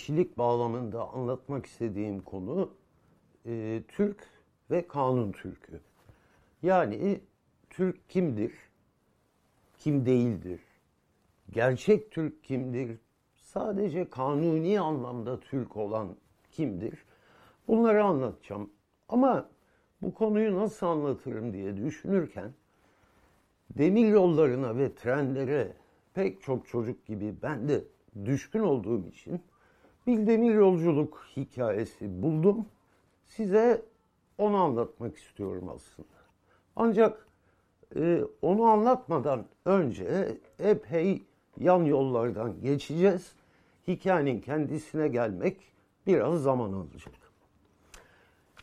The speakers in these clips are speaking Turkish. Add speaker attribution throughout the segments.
Speaker 1: Milliyetçilik bağlamında anlatmak istediğim konu e, Türk ve Kanun Türk'ü. Yani Türk kimdir, kim değildir, gerçek Türk kimdir, sadece kanuni anlamda Türk olan kimdir? Bunları anlatacağım. Ama bu konuyu nasıl anlatırım diye düşünürken demir yollarına ve trenlere pek çok çocuk gibi ben de düşkün olduğum için bir demir yolculuk hikayesi buldum. Size onu anlatmak istiyorum aslında. Ancak e, onu anlatmadan önce epey yan yollardan geçeceğiz. Hikayenin kendisine gelmek biraz zaman alacak.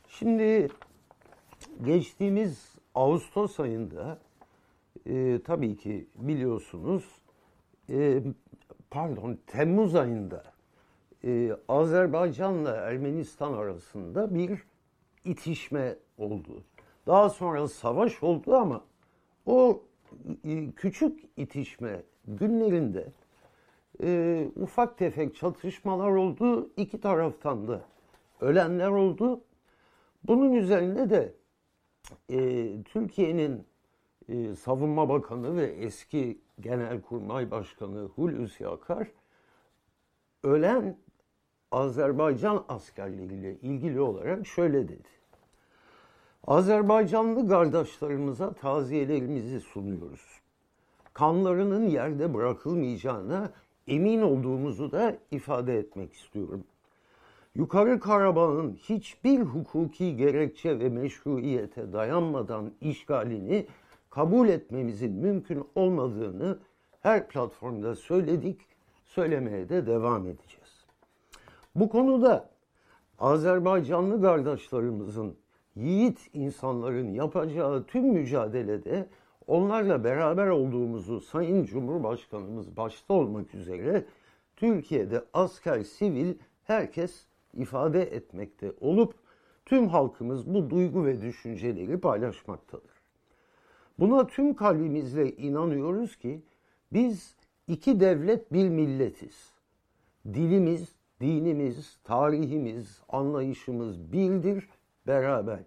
Speaker 1: Şimdi geçtiğimiz Ağustos ayında e, tabii ki biliyorsunuz e, pardon Temmuz ayında e, Azerbaycan'la Ermenistan arasında bir itişme oldu. Daha sonra savaş oldu ama o e, küçük itişme günlerinde e, ufak tefek çatışmalar oldu. İki taraftan da ölenler oldu. Bunun üzerine de e, Türkiye'nin e, Savunma Bakanı ve eski Genelkurmay Başkanı Hulusi Akar ölen Azerbaycan askerleriyle ilgili olarak şöyle dedi. Azerbaycanlı kardeşlerimize taziyelerimizi sunuyoruz. Kanlarının yerde bırakılmayacağına emin olduğumuzu da ifade etmek istiyorum. Yukarı Karabağ'ın hiçbir hukuki gerekçe ve meşruiyete dayanmadan işgalini kabul etmemizin mümkün olmadığını her platformda söyledik, söylemeye de devam edeceğiz. Bu konuda Azerbaycanlı kardeşlerimizin yiğit insanların yapacağı tüm mücadelede onlarla beraber olduğumuzu Sayın Cumhurbaşkanımız başta olmak üzere Türkiye'de asker, sivil herkes ifade etmekte olup tüm halkımız bu duygu ve düşünceleri paylaşmaktadır. Buna tüm kalbimizle inanıyoruz ki biz iki devlet bir milletiz. Dilimiz, dinimiz, tarihimiz, anlayışımız birdir, beraberdir.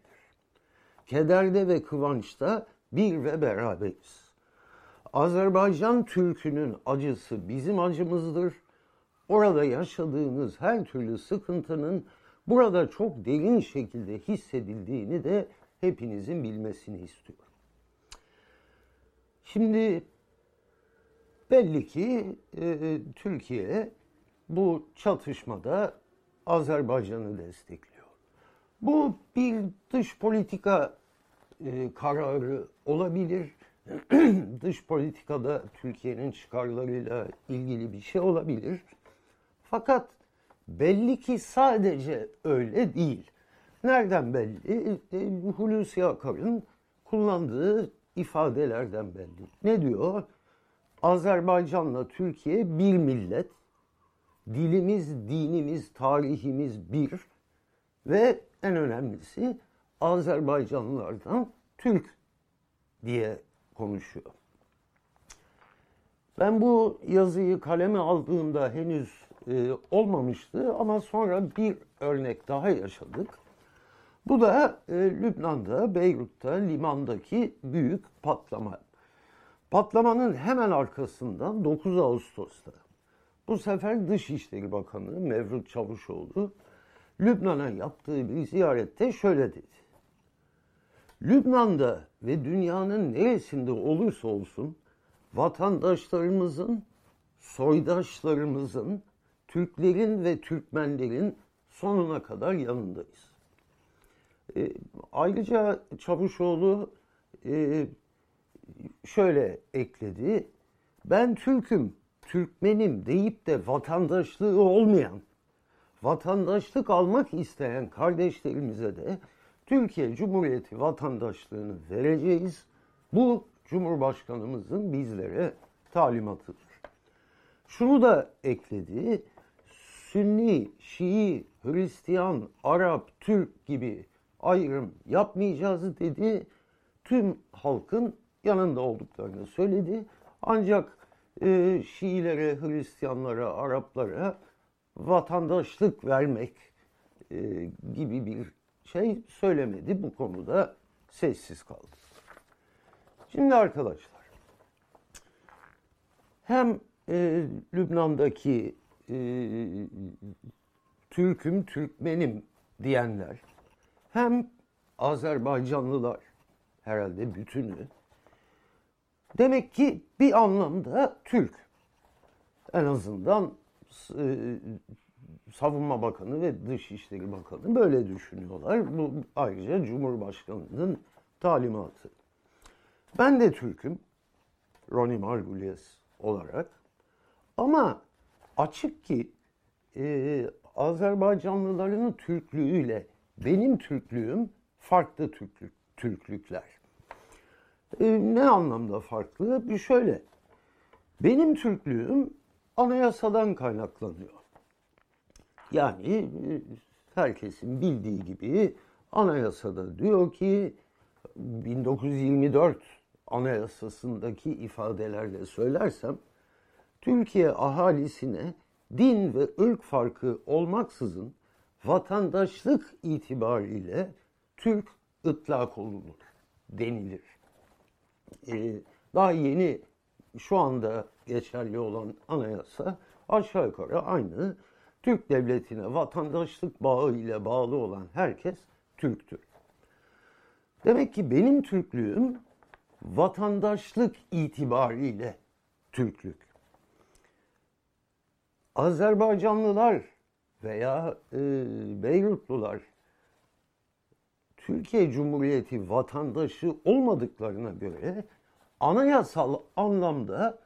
Speaker 1: Kederde ve kıvançta bir ve beraberiz. Azerbaycan Türk'ünün acısı bizim acımızdır. Orada yaşadığınız her türlü sıkıntının burada çok derin şekilde hissedildiğini de hepinizin bilmesini istiyorum. Şimdi belli ki e, Türkiye bu çatışmada Azerbaycan'ı destekliyor. Bu bir dış politika e, kararı olabilir. dış politikada Türkiye'nin çıkarlarıyla ilgili bir şey olabilir. Fakat belli ki sadece öyle değil. Nereden belli? E, Hulusi Akar'ın kullandığı ifadelerden belli. Ne diyor? Azerbaycan'la Türkiye bir millet, dilimiz, dinimiz, tarihimiz bir ve en önemlisi Azerbaycanlılardan Türk diye konuşuyor. Ben bu yazıyı kaleme aldığımda henüz e, olmamıştı ama sonra bir örnek daha yaşadık. Bu da e, Lübnan'da, Beyrut'ta, limandaki büyük patlama. Patlamanın hemen arkasından 9 Ağustos'ta bu sefer Dışişleri Bakanı Mevlüt Çavuşoğlu Lübnan'a yaptığı bir ziyarette şöyle dedi. Lübnan'da ve dünyanın neresinde olursa olsun vatandaşlarımızın, soydaşlarımızın, Türklerin ve Türkmenlerin sonuna kadar yanındayız. E, ayrıca Çavuşoğlu e, şöyle ekledi. Ben Türk'üm, Türkmenim deyip de vatandaşlığı olmayan, vatandaşlık almak isteyen kardeşlerimize de Türkiye Cumhuriyeti vatandaşlığını vereceğiz. Bu Cumhurbaşkanımızın bizlere talimatıdır. Şunu da ekledi. Sünni, Şii, Hristiyan, Arap, Türk gibi ayrım yapmayacağız dedi. Tüm halkın yanında olduklarını söyledi. Ancak e, Şiilere, Hristiyanlara, Araplara vatandaşlık vermek e, gibi bir şey söylemedi. Bu konuda sessiz kaldı. Şimdi arkadaşlar hem e, Lübnan'daki e, Türk'üm, Türkmenim diyenler hem Azerbaycanlılar herhalde bütünü demek ki bir anlamda Türk. En azından e, Savunma Bakanı ve Dışişleri Bakanı böyle düşünüyorlar. Bu ayrıca Cumhurbaşkanı'nın talimatı. Ben de Türk'üm. Ronnie Margulies olarak. Ama açık ki e, Azerbaycanlıların Türklüğüyle benim Türklüğüm farklı Türklük, Türklükler. E, ne anlamda farklı? Bir şöyle. Benim Türklüğüm anayasadan kaynaklanıyor. Yani e, herkesin bildiği gibi anayasada diyor ki 1924 anayasasındaki ifadelerle söylersem Türkiye ahalisine din ve ırk farkı olmaksızın vatandaşlık itibariyle Türk ıtlak olunur denilir. Ee, daha yeni şu anda geçerli olan anayasa aşağı yukarı aynı. Türk devletine vatandaşlık bağı ile bağlı olan herkes Türktür. Demek ki benim Türklüğüm vatandaşlık itibariyle Türklük. Azerbaycanlılar veya e, Beyrutlular Türkiye Cumhuriyeti vatandaşı olmadıklarına göre anayasal anlamda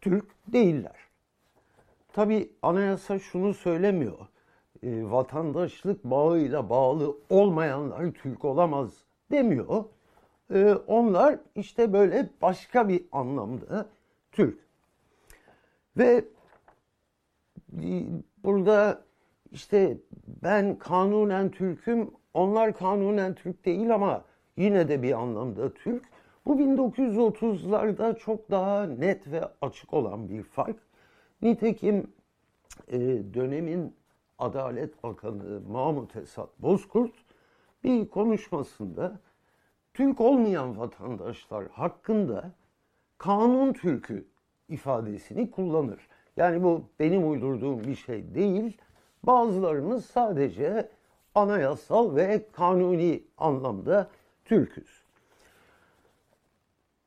Speaker 1: Türk değiller. Tabi anayasa şunu söylemiyor. E, vatandaşlık bağıyla bağlı olmayanlar Türk olamaz demiyor. E, onlar işte böyle başka bir anlamda Türk. Ve e, burada işte ben kanunen Türk'üm, onlar kanunen Türk değil ama yine de bir anlamda Türk. Bu 1930'larda çok daha net ve açık olan bir fark. Nitekim e, dönemin Adalet Bakanı Mahmut Esat Bozkurt bir konuşmasında Türk olmayan vatandaşlar hakkında kanun Türk'ü ifadesini kullanır. Yani bu benim uydurduğum bir şey değil. Bazılarımız sadece anayasal ve kanuni anlamda Türk'üz.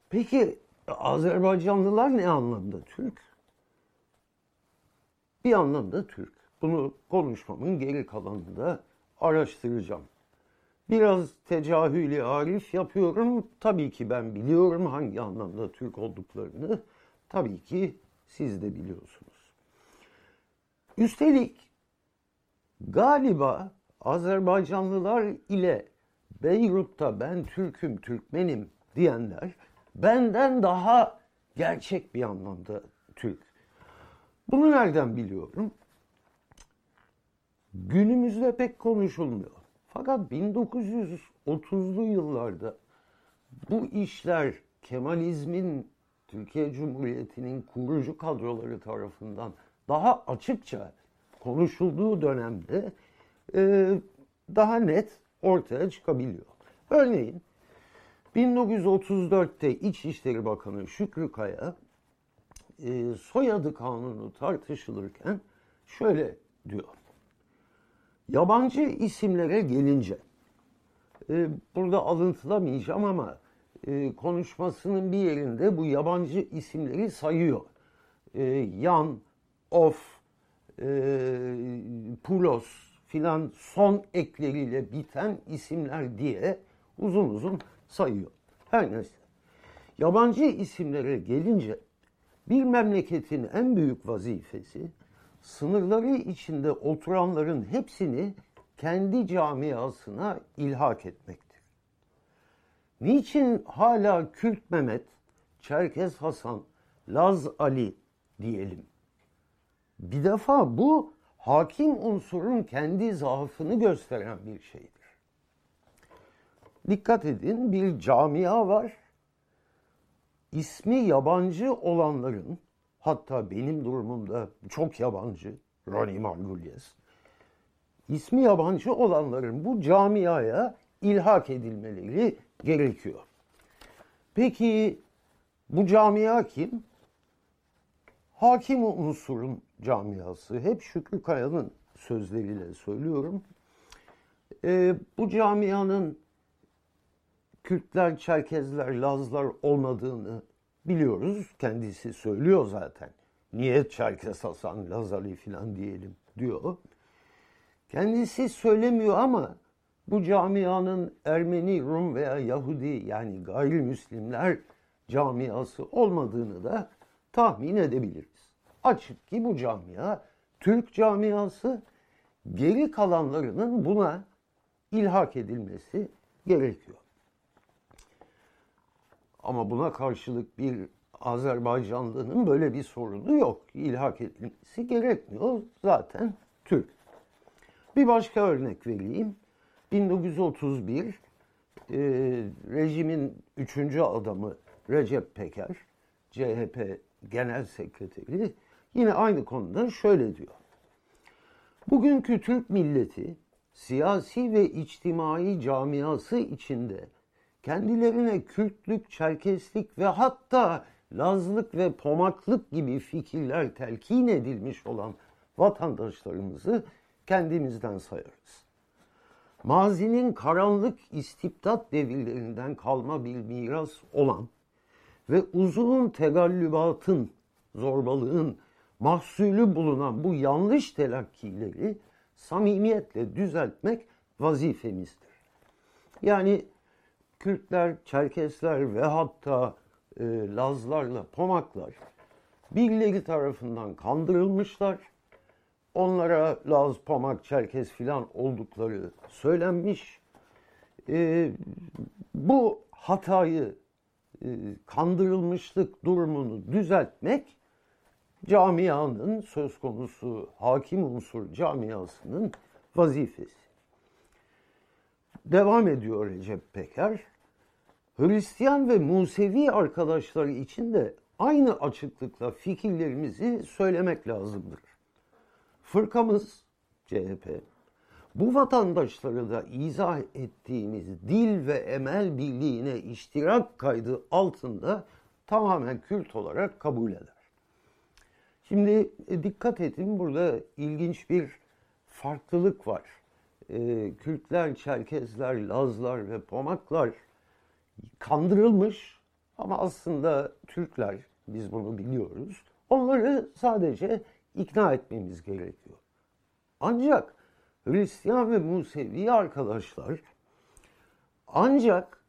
Speaker 1: Peki Azerbaycanlılar ne anlamda Türk? Bir anlamda Türk. Bunu konuşmamın geri kalanında araştıracağım. Biraz tecahüli arif yapıyorum. Tabii ki ben biliyorum hangi anlamda Türk olduklarını. Tabii ki siz de biliyorsunuz. Üstelik galiba Azerbaycanlılar ile Beyrut'ta ben Türk'üm, Türkmenim diyenler benden daha gerçek bir anlamda Türk. Bunu nereden biliyorum? Günümüzde pek konuşulmuyor. Fakat 1930'lu yıllarda bu işler Kemalizmin Türkiye Cumhuriyeti'nin kurucu kadroları tarafından daha açıkça konuşulduğu dönemde e, daha net ortaya çıkabiliyor. Örneğin 1934'te İçişleri Bakanı Şükrü Kaya e, soyadı kanunu tartışılırken şöyle diyor. Yabancı isimlere gelince, e, burada alıntılamayacağım ama e, konuşmasının bir yerinde bu yabancı isimleri sayıyor. E, Yan, Of, e, Pulos filan son ekleriyle biten isimler diye uzun uzun sayıyor. Her neyse. Yabancı isimlere gelince bir memleketin en büyük vazifesi sınırları içinde oturanların hepsini kendi camiasına ilhak etmektir. Niçin hala Kürt Mehmet, Çerkez Hasan, Laz Ali diyelim? Bir defa bu hakim unsurun kendi zaafını gösteren bir şeydir. Dikkat edin bir camia var. İsmi yabancı olanların hatta benim durumumda çok yabancı Ronnie Margulies ismi yabancı olanların bu camiaya ilhak edilmeleri gerekiyor. Peki bu camia kim? Hakim unsurun camiası. Hep Şükrü Kaya'nın sözleriyle söylüyorum. Ee, bu camianın Kürtler, Çerkezler, Lazlar olmadığını biliyoruz. Kendisi söylüyor zaten. Niye Çerkez Hasan, Laz Ali filan diyelim diyor. Kendisi söylemiyor ama bu camianın Ermeni, Rum veya Yahudi yani gayrimüslimler camiası olmadığını da tahmin edebiliriz. Açık ki bu camia Türk camiası geri kalanlarının buna ilhak edilmesi gerekiyor. Ama buna karşılık bir Azerbaycanlının böyle bir sorunu yok. İlhak edilmesi gerekmiyor. Zaten Türk. Bir başka örnek vereyim. 1931 e, rejimin üçüncü adamı Recep Peker, CHP Genel Sekreteri yine aynı konuda şöyle diyor. Bugünkü Türk milleti siyasi ve içtimai camiası içinde kendilerine Kürtlük, Çerkeslik ve hatta Lazlık ve Pomaklık gibi fikirler telkin edilmiş olan vatandaşlarımızı kendimizden sayarız. Mazinin karanlık istibdat devirlerinden kalma bir miras olan ve uzun tegallübatın, zorbalığın mahsulü bulunan bu yanlış telakkileri samimiyetle düzeltmek vazifemizdir. Yani Kürtler, Çerkesler ve hatta e, Lazlarla Pomaklar birileri tarafından kandırılmışlar onlara Laz, Pamak, Çerkez filan oldukları söylenmiş. E, bu hatayı, e, kandırılmışlık durumunu düzeltmek camianın söz konusu hakim unsur camiasının vazifesi. Devam ediyor Recep Peker. Hristiyan ve Musevi arkadaşları için de aynı açıklıkla fikirlerimizi söylemek lazımdır. Fırkamız CHP bu vatandaşları da izah ettiğimiz dil ve emel birliğine iştirak kaydı altında tamamen Kürt olarak kabul eder. Şimdi e, dikkat edin burada ilginç bir farklılık var. E, Kürtler, Çerkezler, Lazlar ve Pomaklar kandırılmış ama aslında Türkler biz bunu biliyoruz. Onları sadece ikna etmemiz gerekiyor. Ancak Hristiyan ve Musevi arkadaşlar ancak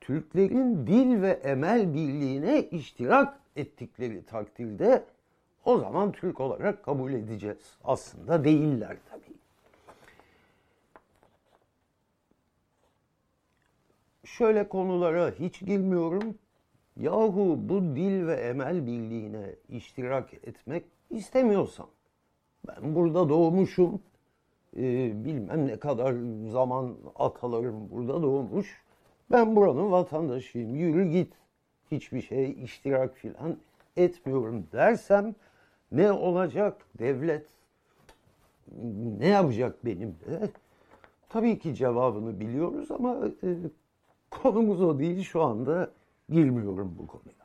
Speaker 1: Türklerin dil ve emel birliğine iştirak ettikleri takdirde o zaman Türk olarak kabul edeceğiz. Aslında değiller tabii. Şöyle konulara hiç girmiyorum. Yahu bu dil ve emel birliğine iştirak etmek istemiyorsam, ben burada doğmuşum, e, bilmem ne kadar zaman atalarım burada doğmuş, ben buranın vatandaşıyım, yürü git, hiçbir şeye iştirak filan etmiyorum dersem ne olacak devlet, ne yapacak benimle? Tabii ki cevabını biliyoruz ama e, konumuz o değil şu anda girmiyorum bu konuya.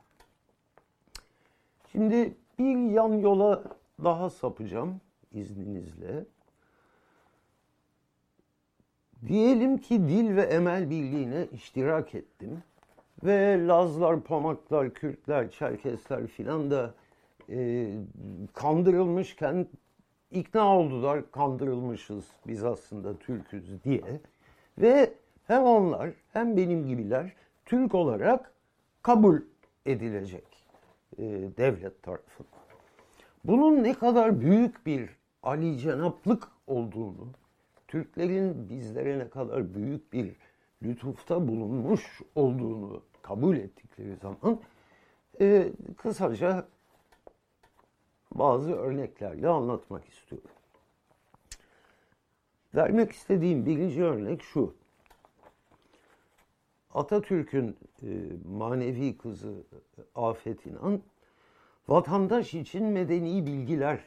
Speaker 1: Şimdi bir yan yola daha sapacağım izninizle. Diyelim ki dil ve emel birliğine iştirak ettim. Ve Lazlar, Pamaklar, Kürtler, Çerkesler filan da e, kandırılmışken ikna oldular kandırılmışız biz aslında Türk'üz diye. Ve hem onlar hem benim gibiler Türk olarak kabul edilecek e, devlet tarafından. Bunun ne kadar büyük bir Ali Cenaplık olduğunu, Türklerin bizlere ne kadar büyük bir lütufta bulunmuş olduğunu kabul ettikleri zaman e, kısaca bazı örneklerle anlatmak istiyorum. Vermek istediğim birinci örnek şu. Atatürk'ün e, manevi kızı Afet İnan, Vatandaş için Medeni Bilgiler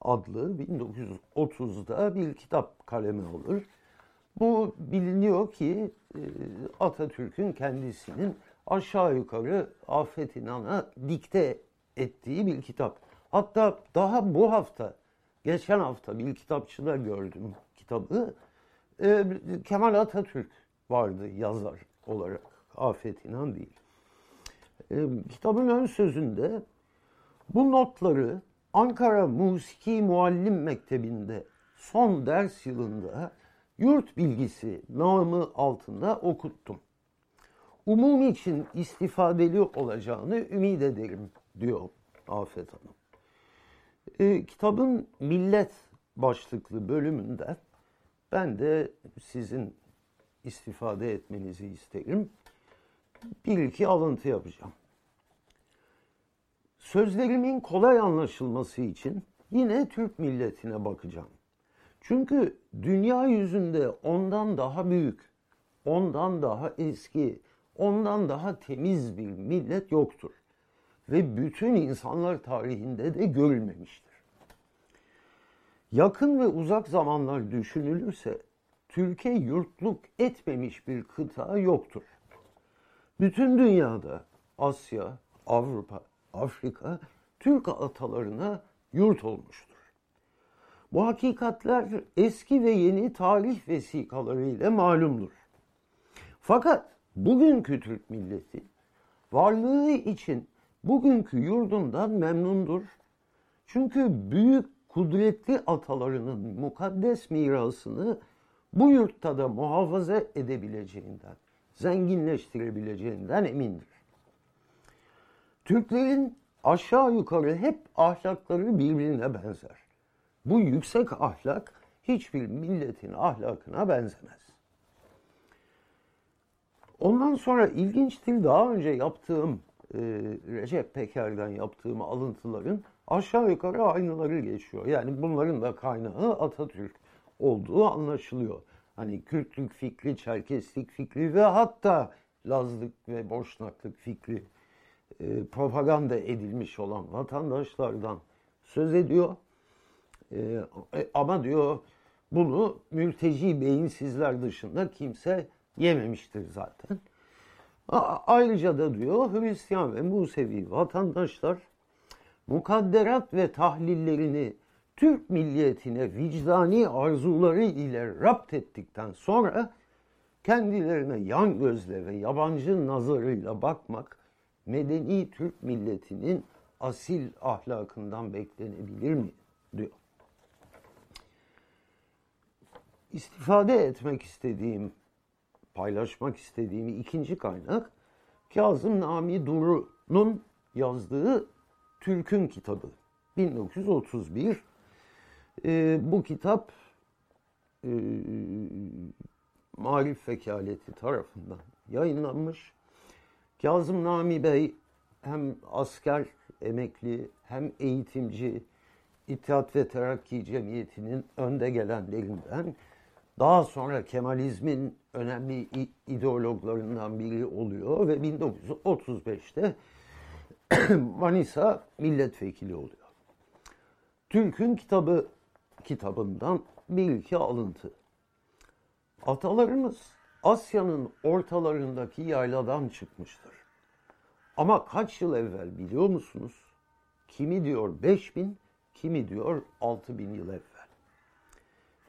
Speaker 1: adlı 1930'da bir kitap kaleme alır. Bu biliniyor ki e, Atatürk'ün kendisinin aşağı yukarı Afet İnan'a dikte ettiği bir kitap. Hatta daha bu hafta, geçen hafta bir kitapçıda gördüm kitabı. E, Kemal Atatürk vardı yazar olarak. Afet İnan değil. E, kitabın ön sözünde bu notları Ankara Musiki Muallim Mektebi'nde son ders yılında yurt bilgisi namı altında okuttum. Umum için istifadeli olacağını ümit ederim diyor Afet Hanım. E, kitabın millet başlıklı bölümünde ben de sizin istifade etmenizi isterim. Bir iki alıntı yapacağım. Sözlerimin kolay anlaşılması için yine Türk milletine bakacağım. Çünkü dünya yüzünde ondan daha büyük, ondan daha eski, ondan daha temiz bir millet yoktur. Ve bütün insanlar tarihinde de görülmemiştir. Yakın ve uzak zamanlar düşünülürse Türkiye yurtluk etmemiş bir kıta yoktur. Bütün dünyada Asya, Avrupa, Afrika Türk atalarına yurt olmuştur. Bu hakikatler eski ve yeni tarih vesikalarıyla malumdur. Fakat bugünkü Türk milleti varlığı için bugünkü yurdundan memnundur. Çünkü büyük kudretli atalarının mukaddes mirasını bu yurtta da muhafaza edebileceğinden, zenginleştirebileceğinden emindir. Türklerin aşağı yukarı hep ahlakları birbirine benzer. Bu yüksek ahlak hiçbir milletin ahlakına benzemez. Ondan sonra ilginçtir daha önce yaptığım e, Recep Peker'den yaptığım alıntıların aşağı yukarı aynıları geçiyor. Yani bunların da kaynağı Atatürk olduğu anlaşılıyor. Hani Kürtlük fikri, Çerkeslik fikri ve hatta Lazlık ve Boşnaklık fikri e, propaganda edilmiş olan vatandaşlardan söz ediyor. E, e, ama diyor bunu mülteci beyinsizler dışında kimse yememiştir zaten. Ayrıca da diyor Hristiyan ve Musevi vatandaşlar mukadderat ve tahlillerini Türk milliyetine vicdani arzuları ile rapt ettikten sonra kendilerine yan gözle ve yabancı nazarıyla bakmak medeni Türk milletinin asil ahlakından beklenebilir mi diyor. İstifade etmek istediğim, paylaşmak istediğim ikinci kaynak Kazım Nami Duru'nun yazdığı Türk'ün kitabı. 1931 e, bu kitap e, Marif Vekaleti tarafından yayınlanmış. Kazım Nami Bey hem asker emekli hem eğitimci İttihat ve Terakki Cemiyeti'nin önde gelenlerinden daha sonra Kemalizmin önemli ideologlarından biri oluyor ve 1935'te Manisa milletvekili oluyor. Türk'ün kitabı kitabından bir iki alıntı. Atalarımız Asya'nın ortalarındaki yayladan çıkmıştır. Ama kaç yıl evvel biliyor musunuz? Kimi diyor 5000, kimi diyor 6000 yıl evvel.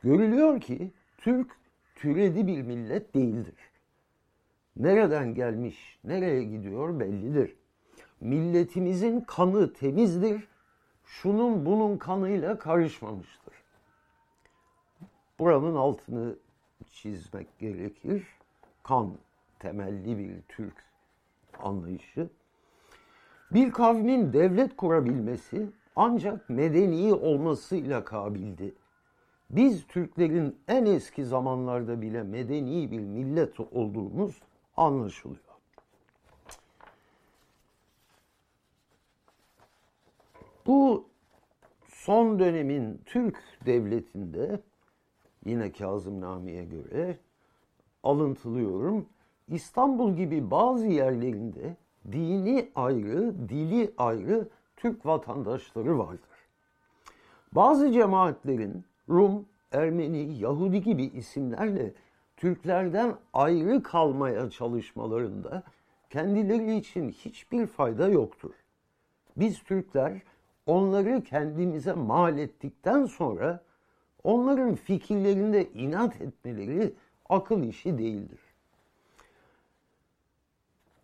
Speaker 1: Görülüyor ki Türk türedi bir millet değildir. Nereden gelmiş, nereye gidiyor bellidir. Milletimizin kanı temizdir, şunun bunun kanıyla karışmamıştır. Buranın altını çizmek gerekir. Kan temelli bir Türk anlayışı. Bir kavmin devlet kurabilmesi ancak medeni olmasıyla kabildi. Biz Türklerin en eski zamanlarda bile medeni bir millet olduğumuz anlaşılıyor. Bu son dönemin Türk devletinde yine Kazım Nami'ye göre alıntılıyorum. İstanbul gibi bazı yerlerinde dini ayrı, dili ayrı Türk vatandaşları vardır. Bazı cemaatlerin Rum, Ermeni, Yahudi gibi isimlerle Türklerden ayrı kalmaya çalışmalarında kendileri için hiçbir fayda yoktur. Biz Türkler onları kendimize mal ettikten sonra onların fikirlerinde inat etmeleri akıl işi değildir.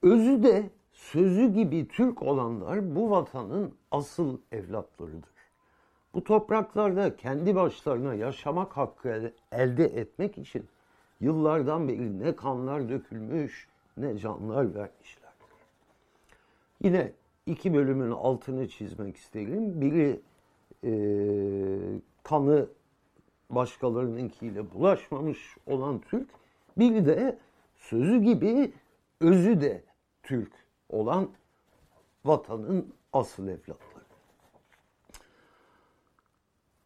Speaker 1: Özü de sözü gibi Türk olanlar bu vatanın asıl evlatlarıdır. Bu topraklarda kendi başlarına yaşamak hakkı elde etmek için yıllardan beri ne kanlar dökülmüş ne canlar vermişler. Yine iki bölümün altını çizmek isterim. Biri e, kanı başkalarınınkiyle bulaşmamış olan Türk, biri de sözü gibi özü de Türk olan vatanın asıl evlatları.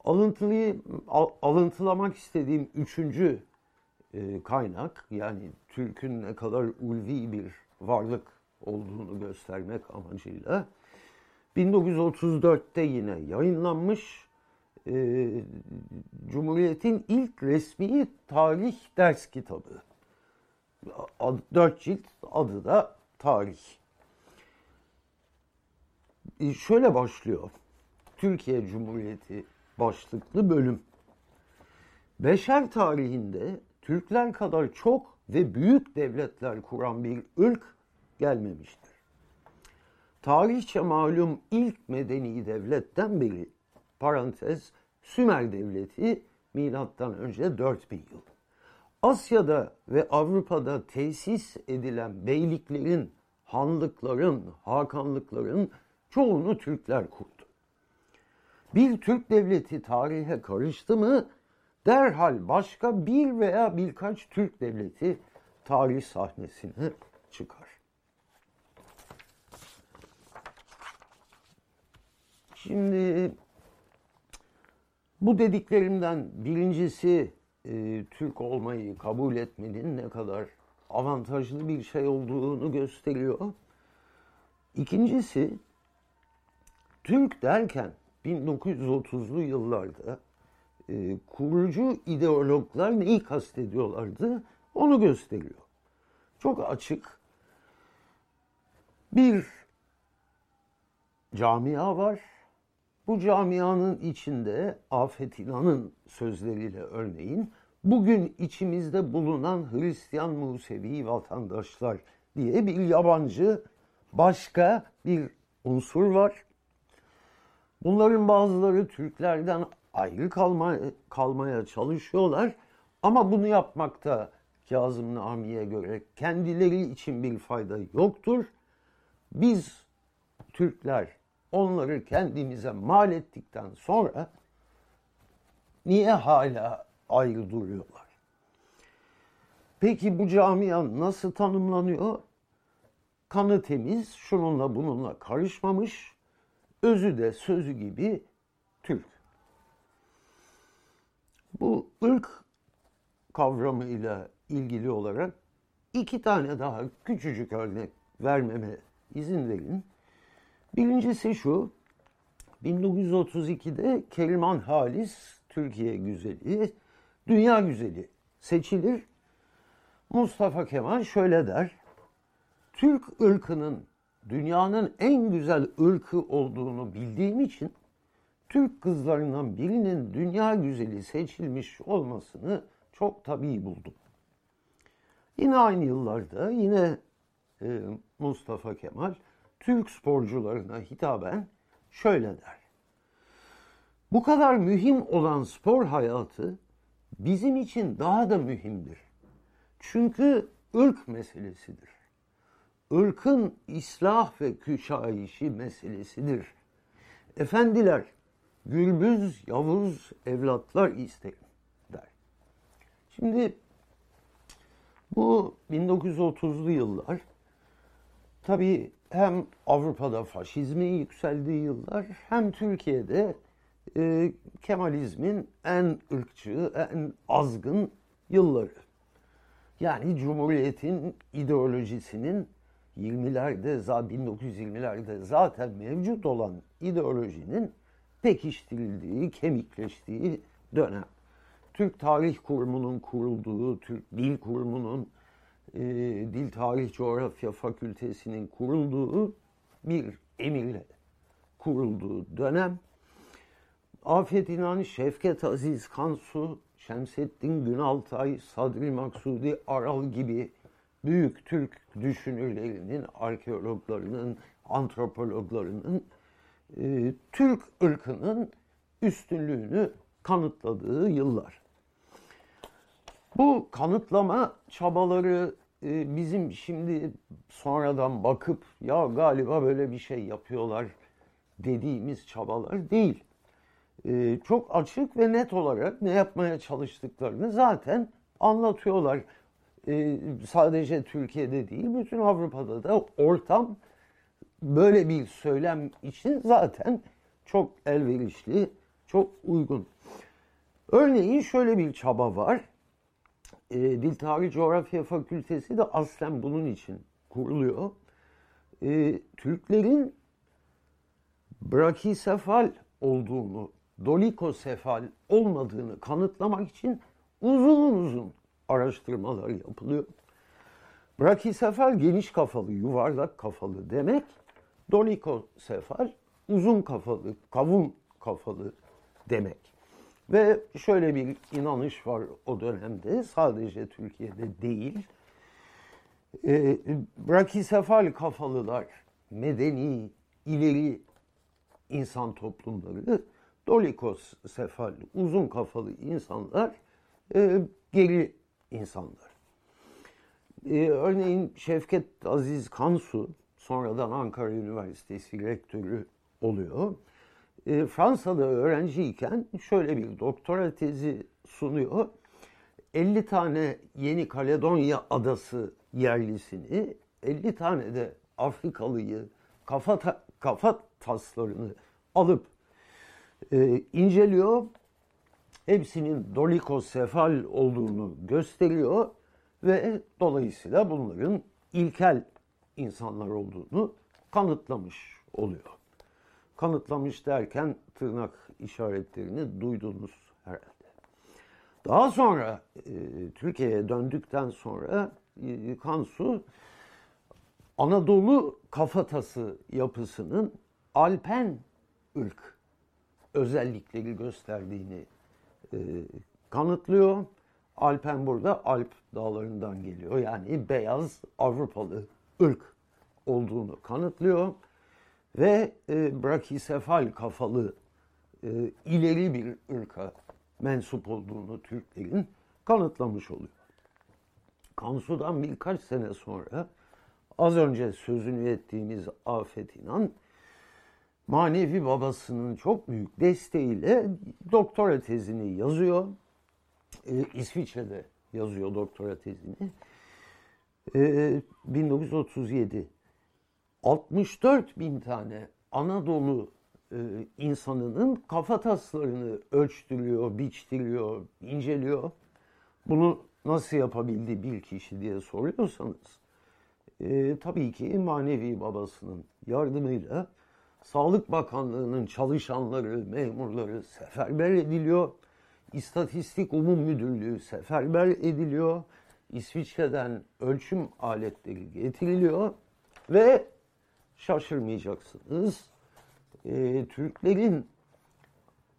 Speaker 1: Alıntılıyı, alıntılamak istediğim üçüncü e, kaynak yani Türk'ün ne kadar ulvi bir varlık olduğunu göstermek amacıyla 1934'te yine yayınlanmış e, Cumhuriyet'in ilk resmi tarih ders kitabı. Ad, dört cilt adı da tarih. E, şöyle başlıyor. Türkiye Cumhuriyeti başlıklı bölüm. Beşer tarihinde Türkler kadar çok ve büyük devletler kuran bir ırk gelmemiştir. Tarihçe malum ilk medeni devletten biri parantez Sümer Devleti milattan önce 4000 yıl. Asya'da ve Avrupa'da tesis edilen beyliklerin, hanlıkların, hakanlıkların çoğunu Türkler kurdu. Bir Türk devleti tarihe karıştı mı derhal başka bir veya birkaç Türk devleti tarih sahnesine çıkar. Şimdi bu dediklerimden birincisi e, Türk olmayı kabul etmenin ne kadar avantajlı bir şey olduğunu gösteriyor. İkincisi Türk derken 1930'lu yıllarda e, kurucu ideologlar neyi kastediyorlardı onu gösteriyor. Çok açık bir camia var. Bu camianın içinde Afet İnan'ın sözleriyle örneğin bugün içimizde bulunan Hristiyan Musevi vatandaşlar diye bir yabancı başka bir unsur var. Bunların bazıları Türklerden ayrı kalma, kalmaya çalışıyorlar. Ama bunu yapmakta Kazım Nami'ye göre kendileri için bir fayda yoktur. Biz Türkler onları kendimize mal ettikten sonra niye hala ayrı duruyorlar? Peki bu camia nasıl tanımlanıyor? Kanı temiz, şununla bununla karışmamış, özü de sözü gibi Türk. Bu ırk kavramıyla ilgili olarak iki tane daha küçücük örnek vermeme izin verin. Birincisi şu, 1932'de Keriman Halis, Türkiye güzeli, dünya güzeli seçilir. Mustafa Kemal şöyle der, Türk ırkının dünyanın en güzel ırkı olduğunu bildiğim için Türk kızlarından birinin dünya güzeli seçilmiş olmasını çok tabii buldum. Yine aynı yıllarda yine e, Mustafa Kemal Türk sporcularına hitaben şöyle der. Bu kadar mühim olan spor hayatı bizim için daha da mühimdir. Çünkü ırk meselesidir. Irkın islah ve küşayişi meselesidir. Efendiler, Gülbüz Yavuz evlatlar isterim der. Şimdi bu 1930'lu yıllar tabii hem Avrupa'da faşizmin yükseldiği yıllar hem Türkiye'de e, Kemalizmin en ırkçı, en azgın yılları. Yani Cumhuriyet'in ideolojisinin 20'lerde, 1920'lerde zaten mevcut olan ideolojinin pekiştirildiği, kemikleştiği dönem. Türk Tarih Kurumu'nun kurulduğu, Türk Dil Kurumu'nun, e, Dil Tarih Coğrafya Fakültesi'nin kurulduğu bir emirle kurulduğu dönem. Afet İnan, Şevket Aziz Kansu, Şemsettin Günaltay, Sadri Maksudi Aral gibi büyük Türk düşünürlerinin, arkeologlarının, antropologlarının e, Türk ırkının üstünlüğünü kanıtladığı yıllar. Bu kanıtlama çabaları e, bizim şimdi sonradan bakıp ya galiba böyle bir şey yapıyorlar dediğimiz çabalar değil. E, çok açık ve net olarak ne yapmaya çalıştıklarını zaten anlatıyorlar. E, sadece Türkiye'de değil, bütün Avrupa'da da ortam böyle bir söylem için zaten çok elverişli, çok uygun. Örneğin şöyle bir çaba var. E, Dil Tarih Coğrafya Fakültesi de aslen bunun için kuruluyor. E, Türklerin brakisefal olduğunu, dolikosefal olmadığını kanıtlamak için uzun uzun araştırmalar yapılıyor. Brakisefal geniş kafalı, yuvarlak kafalı demek. Dolikosefal uzun kafalı, kavun kafalı demek. Ve şöyle bir inanış var o dönemde, sadece Türkiye'de değil. E, brakisefal kafalılar medeni, ileri insan toplumları, dolikosefal, uzun kafalı insanlar e, geri insanlar. E, örneğin Şevket Aziz Kansu, sonradan Ankara Üniversitesi rektörü oluyor. E, Fransa'da öğrenciyken şöyle bir doktora tezi sunuyor. 50 tane Yeni Kaledonya adası yerlisini, 50 tane de Afrikalıyı kafa, ta, kafa taslarını alıp e, inceliyor. Hepsinin dolikosefal olduğunu gösteriyor ve dolayısıyla bunların ilkel insanlar olduğunu kanıtlamış oluyor. Kanıtlamış derken tırnak işaretlerini duydunuz herhalde. Daha sonra e, Türkiye'ye döndükten sonra e, Kansu Anadolu kafatası yapısının Alpen ırk özellikleri gösterdiğini e, kanıtlıyor. Alpen burada Alp dağlarından geliyor. Yani beyaz Avrupalı ırk olduğunu kanıtlıyor. Ve e, brakisefal kafalı e, ileri bir ırka mensup olduğunu Türklerin kanıtlamış oluyor. Kansu'dan birkaç sene sonra az önce sözünü ettiğimiz Afet İnan manevi babasının çok büyük desteğiyle doktora tezini yazıyor. E, İsviçre'de yazıyor doktora tezini. E, 1937 64 bin tane Anadolu e, insanının kafataslarını ölçtürüyor, biçtiriyor, inceliyor. Bunu nasıl yapabildi bir kişi diye soruyorsanız e, tabii ki manevi babasının yardımıyla Sağlık Bakanlığı'nın çalışanları, memurları seferber ediliyor. İstatistik Umum Müdürlüğü seferber ediliyor. İsviçre'den ölçüm aletleri getiriliyor ve şaşırmayacaksınız. E, Türklerin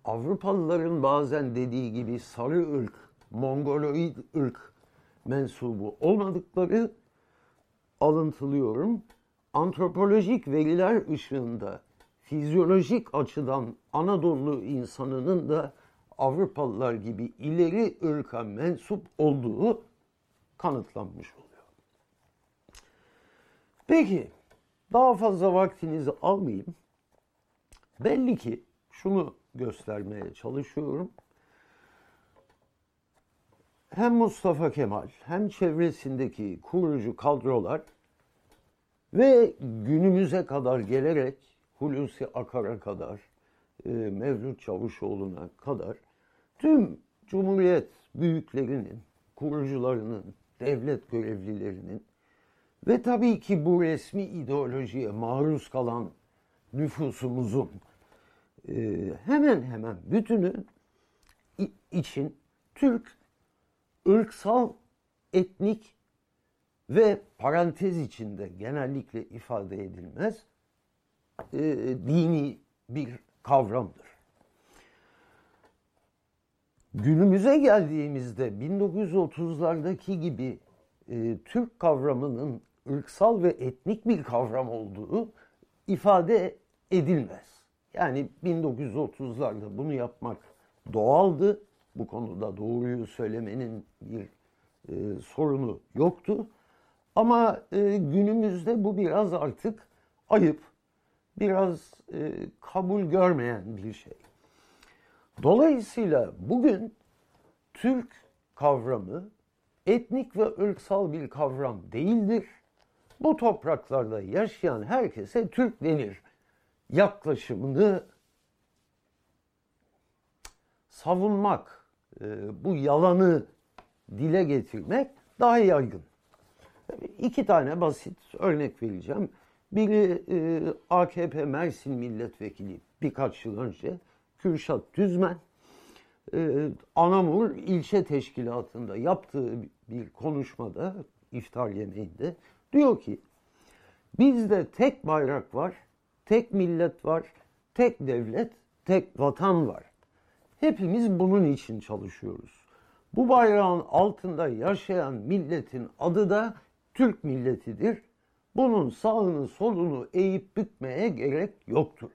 Speaker 1: Avrupalıların bazen dediği gibi sarı ırk, Mongoloid ırk mensubu olmadıkları alıntılıyorum. Antropolojik veriler ışığında fizyolojik açıdan Anadolu insanının da Avrupalılar gibi ileri ırka mensup olduğu kanıtlanmış oluyor. Peki, daha fazla vaktinizi almayayım. Belli ki şunu göstermeye çalışıyorum. Hem Mustafa Kemal hem çevresindeki kurucu kadrolar ve günümüze kadar gelerek Hulusi Akar'a kadar, e, Mevlüt Çavuşoğlu'na kadar tüm Cumhuriyet büyüklerinin, kurucularının, devlet görevlilerinin ve tabii ki bu resmi ideolojiye maruz kalan nüfusumuzun e, hemen hemen bütünü için Türk ırksal, etnik ve parantez içinde genellikle ifade edilmez e, dini bir kavramdır. Günümüze geldiğimizde 1930'lardaki gibi e, Türk kavramının ırksal ve etnik bir kavram olduğu ifade edilmez. Yani 1930'larda bunu yapmak doğaldı. Bu konuda doğruyu söylemenin bir e, sorunu yoktu. Ama e, günümüzde bu biraz artık ayıp, biraz e, kabul görmeyen bir şey. Dolayısıyla bugün Türk kavramı etnik ve ırksal bir kavram değildir. Bu topraklarda yaşayan herkese Türk denir. Yaklaşımını savunmak, e, bu yalanı dile getirmek daha yaygın. İki tane basit örnek vereceğim. Biri e, AKP Mersin milletvekili birkaç yıl önce Kürşat Düzmen e, Anamur ilçe teşkilatında yaptığı bir konuşmada iftar yemeğinde diyor ki bizde tek bayrak var, tek millet var, tek devlet, tek vatan var. Hepimiz bunun için çalışıyoruz. Bu bayrağın altında yaşayan milletin adı da Türk milletidir. Bunun sağını solunu eğip bükmeye gerek yoktur.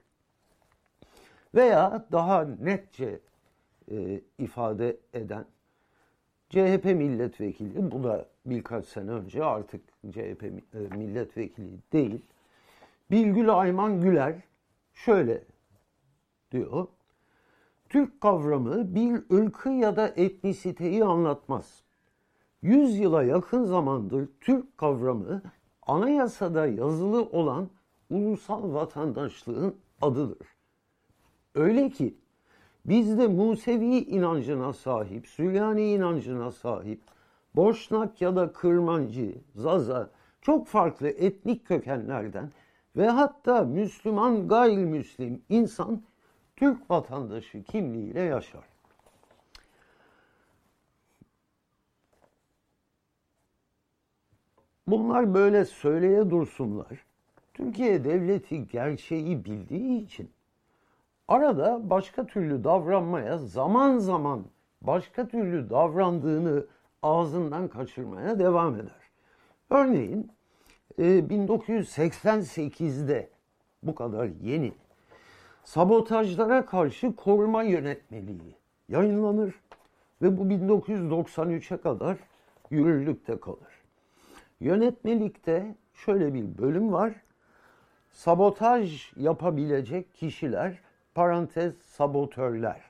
Speaker 1: Veya daha netçe e, ifade eden CHP milletvekili, bu da birkaç sene önce artık CHP e, milletvekili değil, Bilgül Ayman Güler şöyle diyor. Türk kavramı bir ırkı ya da etnisiteyi anlatmaz. Yüz yıla yakın zamandır Türk kavramı anayasada yazılı olan ulusal vatandaşlığın adıdır. Öyle ki bizde Musevi inancına sahip, Süryani inancına sahip, Boşnak ya da Kırmancı, Zaza, çok farklı etnik kökenlerden ve hatta Müslüman gayrimüslim insan Türk vatandaşı kimliğiyle yaşar. Bunlar böyle söyleye dursunlar. Türkiye devleti gerçeği bildiği için arada başka türlü davranmaya zaman zaman başka türlü davrandığını ağzından kaçırmaya devam eder. Örneğin 1988'de e, bu kadar yeni sabotajlara karşı koruma yönetmeliği yayınlanır ve bu 1993'e kadar yürürlükte kalır. Yönetmelikte şöyle bir bölüm var. Sabotaj yapabilecek kişiler, parantez sabotörler.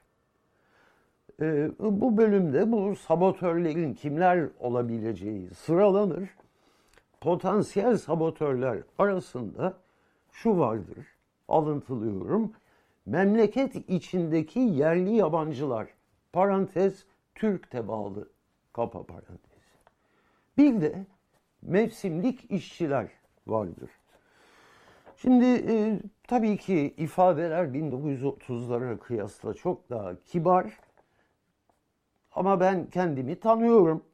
Speaker 1: Ee, bu bölümde bu sabotörlerin kimler olabileceği sıralanır. Potansiyel sabotörler arasında şu vardır, alıntılıyorum. Memleket içindeki yerli yabancılar, parantez Türk tebalı, kapa parantez. Bir de mevsimlik işçiler vardır. Şimdi e, tabii ki ifadeler 1930'lara kıyasla çok daha kibar. Ama ben kendimi tanıyorum.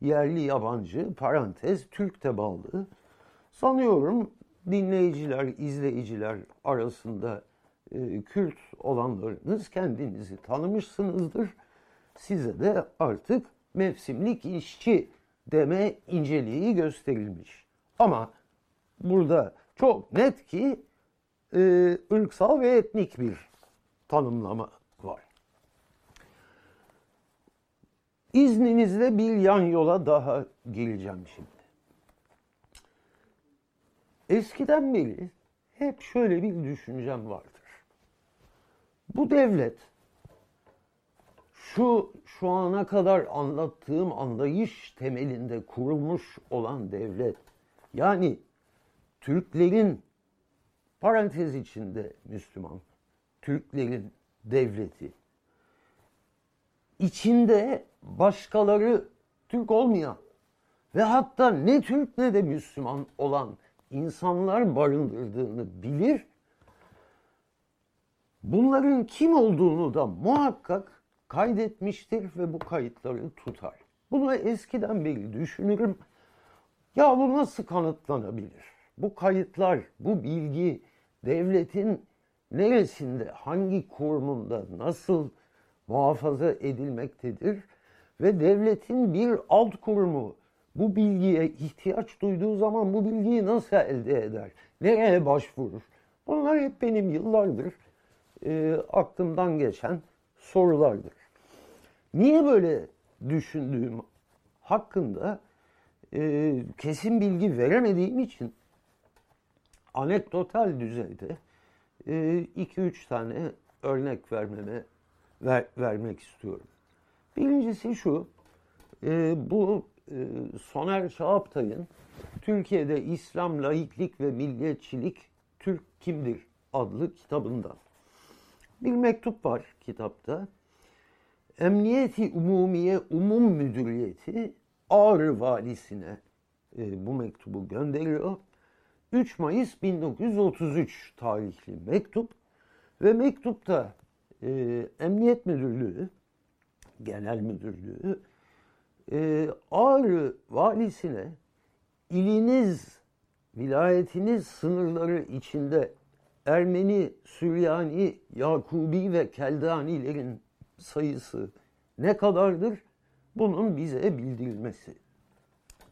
Speaker 1: Yerli yabancı, parantez, Türk tebalı. Sanıyorum dinleyiciler, izleyiciler arasında e, Kürt olanlarınız kendinizi tanımışsınızdır. Size de artık mevsimlik işçi deme inceliği gösterilmiş. Ama burada çok net ki e, ırksal ve etnik bir tanımlama var. İzninizle bir yan yola daha gireceğim şimdi. eskiden beri hep şöyle bir düşüncem vardır. Bu devlet şu şu ana kadar anlattığım anlayış temelinde kurulmuş olan devlet yani Türklerin parantez içinde Müslüman Türklerin devleti içinde başkaları Türk olmayan ve hatta ne Türk ne de Müslüman olan insanlar barındırdığını bilir. Bunların kim olduğunu da muhakkak kaydetmiştir ve bu kayıtları tutar. Bunu eskiden beri düşünürüm. Ya bu nasıl kanıtlanabilir? Bu kayıtlar, bu bilgi devletin neresinde, hangi kurumunda, nasıl muhafaza edilmektedir? Ve devletin bir alt kurumu bu bilgiye ihtiyaç duyduğu zaman bu bilgiyi nasıl elde eder? Nereye başvurur? Bunlar hep benim yıllardır e, aklımdan geçen sorulardır. Niye böyle düşündüğüm hakkında e, kesin bilgi veremediğim için anekdotal düzeyde 2-3 e, tane örnek vermeme ver, vermek istiyorum. Birincisi şu, e, bu e, Soner Çağaptay'ın Türkiye'de İslam, Laiklik ve Milliyetçilik Türk Kimdir adlı kitabından. Bir mektup var kitapta. Emniyeti Umumiye Umum Müdüriyeti Ağrı Valisi'ne e, bu mektubu gönderiyor. 3 Mayıs 1933 tarihli mektup ve mektupta e, Emniyet Müdürlüğü, Genel Müdürlüğü e, Ağrı valisine iliniz, vilayetiniz sınırları içinde Ermeni, Süryani, Yakubi ve Keldanilerin sayısı ne kadardır? Bunun bize bildirilmesi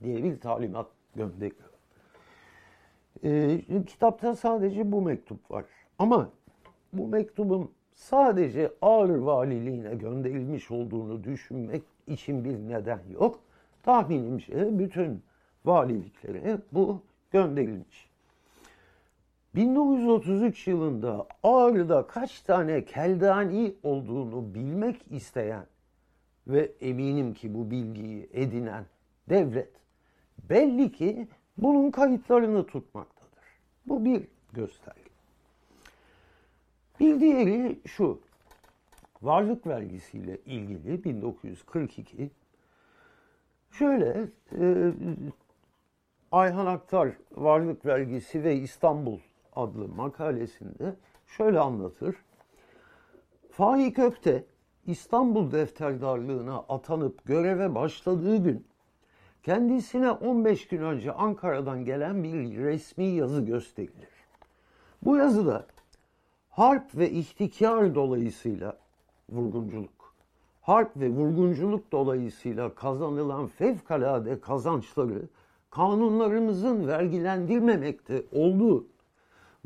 Speaker 1: diye bir talimat gönderiyor. E, kitapta sadece bu mektup var. Ama bu mektubun sadece Ağrı Valiliğine gönderilmiş olduğunu düşünmek için bir neden yok. Tahminimce bütün valiliklere bu gönderilmiş. 1933 yılında Ağrı'da kaç tane keldani olduğunu bilmek isteyen ve eminim ki bu bilgiyi edinen devlet belli ki bunun kayıtlarını tutmaktadır. Bu bir gösterge. Bir diğeri şu. Varlık vergisiyle ilgili 1942 şöyle e, Ayhan Aktar Varlık Vergisi ve İstanbul adlı makalesinde şöyle anlatır. Faik Ökte İstanbul defterdarlığına atanıp göreve başladığı gün kendisine 15 gün önce Ankara'dan gelen bir resmi yazı gösterilir. Bu yazıda harp ve ihtikar dolayısıyla vurgunculuk, harp ve vurgunculuk dolayısıyla kazanılan fevkalade kazançları kanunlarımızın vergilendirmemekte olduğu,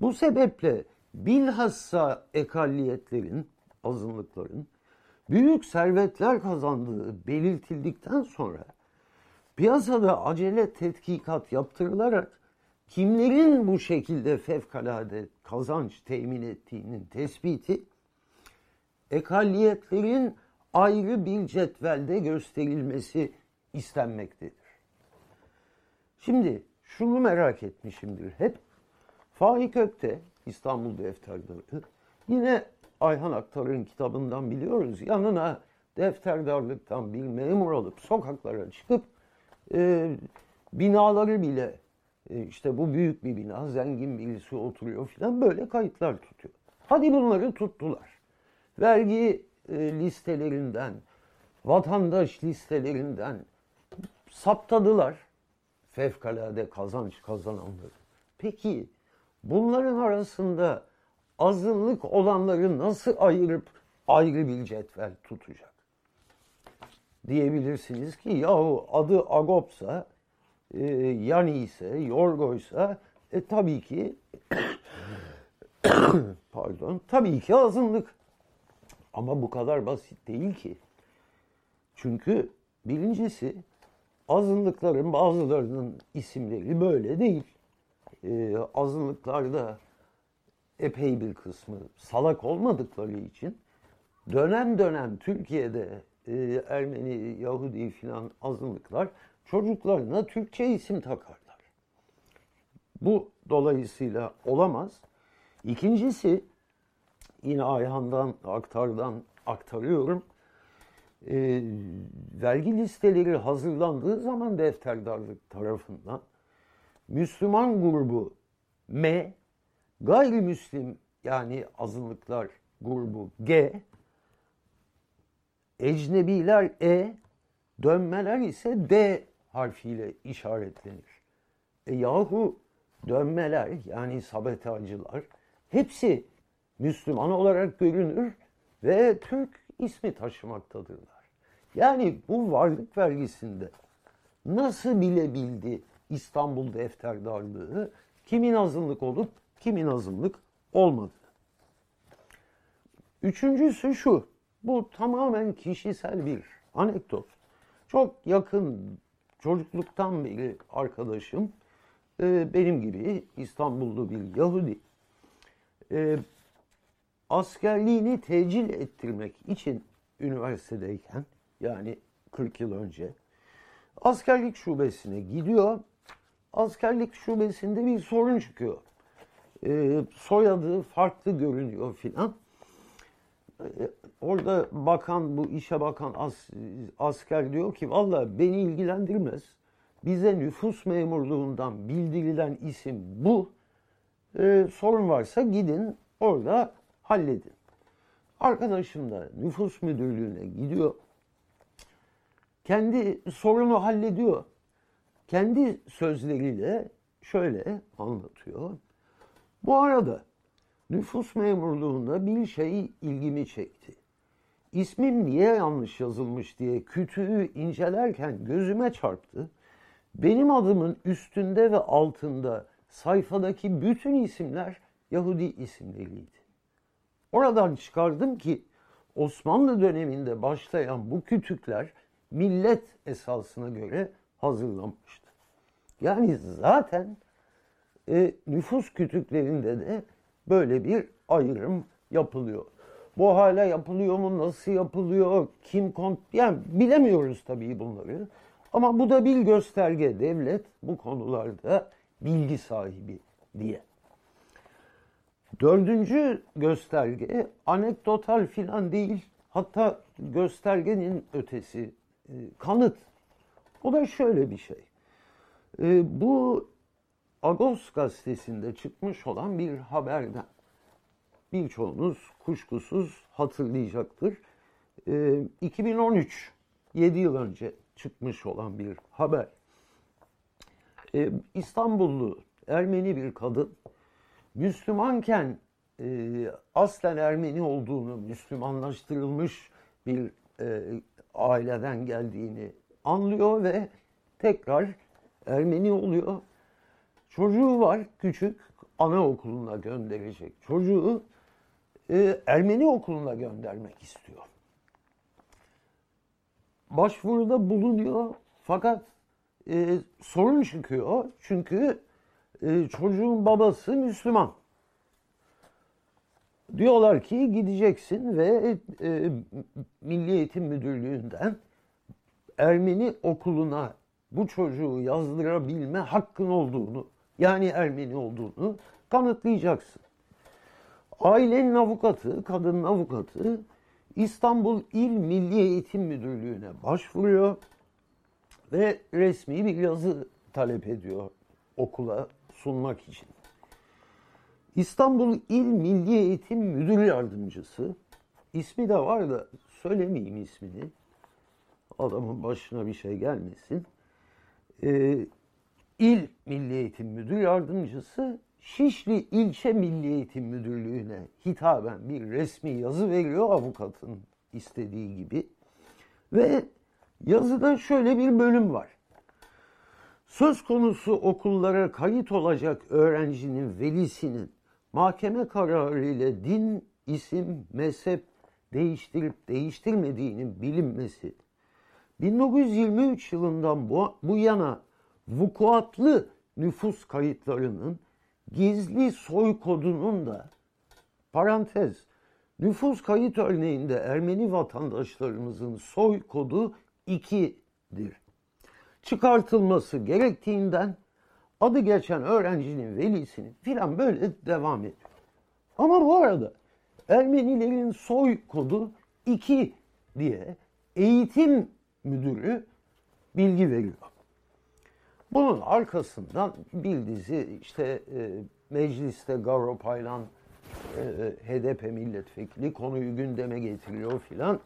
Speaker 1: bu sebeple bilhassa ekalliyetlerin, azınlıkların büyük servetler kazandığı belirtildikten sonra piyasada acele tetkikat yaptırılarak kimlerin bu şekilde fevkalade kazanç temin ettiğinin tespiti ekalliyetlerin ayrı bir cetvelde gösterilmesi istenmektedir. Şimdi şunu merak etmişimdir hep. Faik Ökte İstanbul Defterdarı yine Ayhan Aktar'ın kitabından biliyoruz. Yanına defterdarlıktan bir memur alıp sokaklara çıkıp e, binaları bile e, işte bu büyük bir bina, zengin birisi oturuyor filan böyle kayıtlar tutuyor. Hadi bunları tuttular. Vergi e, listelerinden, vatandaş listelerinden saptadılar fevkalade kazanç kazananları. Peki bunların arasında azınlık olanları nasıl ayırıp ayrı bir cetvel tutacak? Diyebilirsiniz ki yahu adı Agop'sa e, Yani ise, Yorgo'ysa e, tabii ki pardon tabii ki azınlık. Ama bu kadar basit değil ki. Çünkü birincisi azınlıkların bazılarının isimleri böyle değil. E, azınlıklarda epey bir kısmı salak olmadıkları için dönem dönem Türkiye'de e, Ermeni, Yahudi filan azınlıklar çocuklarına Türkçe isim takarlar. Bu dolayısıyla olamaz. İkincisi yine Ayhan'dan, Aktar'dan aktarıyorum. E, vergi listeleri hazırlandığı zaman defterdarlık tarafından Müslüman grubu M, gayrimüslim yani azınlıklar grubu G, ecnebiler E, dönmeler ise D harfiyle işaretlenir. E yahu dönmeler yani sabotajcılar hepsi Müslüman olarak görünür ve Türk ismi taşımaktadırlar. Yani bu varlık vergisinde nasıl bilebildi İstanbul defterdarlığı kimin azınlık olup kimin azınlık olmadı. Üçüncüsü şu, bu tamamen kişisel bir anekdot. Çok yakın çocukluktan beri arkadaşım e, benim gibi İstanbullu bir Yahudi e, askerliğini tecil ettirmek için üniversitedeyken yani 40 yıl önce askerlik şubesine gidiyor. Askerlik şubesinde bir sorun çıkıyor. E, soyadı farklı görünüyor filan. E, orada bakan, bu işe bakan as, asker diyor ki valla beni ilgilendirmez. Bize nüfus memurluğundan bildirilen isim bu. E, sorun varsa gidin orada halledin. Arkadaşım da nüfus müdürlüğüne gidiyor. Kendi sorunu hallediyor. Kendi sözleriyle şöyle anlatıyor. Bu arada nüfus memurluğunda bir şey ilgimi çekti. İsmim niye yanlış yazılmış diye kütüğü incelerken gözüme çarptı. Benim adımın üstünde ve altında sayfadaki bütün isimler Yahudi isimleriydi. Oradan çıkardım ki Osmanlı döneminde başlayan bu kütükler millet esasına göre hazırlanmıştı. Yani zaten e, nüfus kütüklerinde de böyle bir ayrım yapılıyor. Bu hala yapılıyor mu? Nasıl yapılıyor? Kim kont yani bilemiyoruz tabii bunları. Ama bu da bir gösterge devlet bu konularda bilgi sahibi diye. Dördüncü gösterge anekdotal filan değil. Hatta göstergenin ötesi e, kanıt. O da şöyle bir şey. E, bu Agos gazetesinde çıkmış olan bir haberden birçoğunuz kuşkusuz hatırlayacaktır. E, 2013, 7 yıl önce çıkmış olan bir haber. E, İstanbullu Ermeni bir kadın Müslümanken e, aslen Ermeni olduğunu, Müslümanlaştırılmış bir e, aileden geldiğini anlıyor ve tekrar Ermeni oluyor. Çocuğu var küçük anaokuluna gönderecek. Çocuğu e, Ermeni okuluna göndermek istiyor. Başvuruda bulunuyor fakat e, sorun çıkıyor çünkü e, çocuğun babası Müslüman. Diyorlar ki gideceksin ve e, Milli Eğitim Müdürlüğü'nden Ermeni okuluna bu çocuğu yazdırabilme hakkın olduğunu, yani Ermeni olduğunu kanıtlayacaksın. Ailenin avukatı, kadının avukatı İstanbul İl Milli Eğitim Müdürlüğü'ne başvuruyor ve resmi bir yazı talep ediyor okula sunmak için. İstanbul İl Milli Eğitim Müdür Yardımcısı, ismi de var da söylemeyeyim ismini, adamın başına bir şey gelmesin. Ee, İl Milli Eğitim Müdür Yardımcısı Şişli İlçe Milli Eğitim Müdürlüğü'ne hitaben bir resmi yazı veriyor avukatın istediği gibi. Ve yazıda şöyle bir bölüm var. Söz konusu okullara kayıt olacak öğrencinin velisinin mahkeme kararı ile din, isim, mezhep değiştirip değiştirmediğinin bilinmesi 1923 yılından bu, bu yana vukuatlı nüfus kayıtlarının gizli soy kodunun da parantez nüfus kayıt örneğinde Ermeni vatandaşlarımızın soy kodu 2'dir. Çıkartılması gerektiğinden adı geçen öğrencinin velisinin filan böyle devam ediyor. Ama bu arada Ermenilerin soy kodu 2 diye eğitim müdürü bilgi veriyor. Bunun arkasından bir dizi işte e, mecliste Garo Paylan e, HDP milletvekili konuyu gündeme getiriyor filan.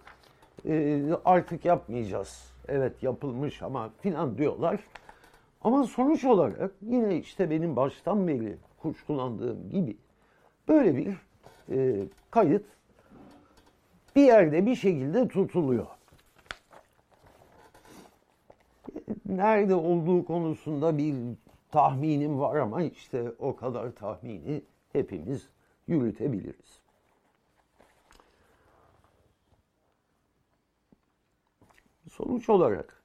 Speaker 1: E, artık yapmayacağız. Evet yapılmış ama filan diyorlar. Ama sonuç olarak yine işte benim baştan beri kuşkulandığım gibi böyle bir e, kayıt bir yerde bir şekilde tutuluyor. Nerede olduğu konusunda bir tahminim var ama işte o kadar tahmini hepimiz yürütebiliriz. Sonuç olarak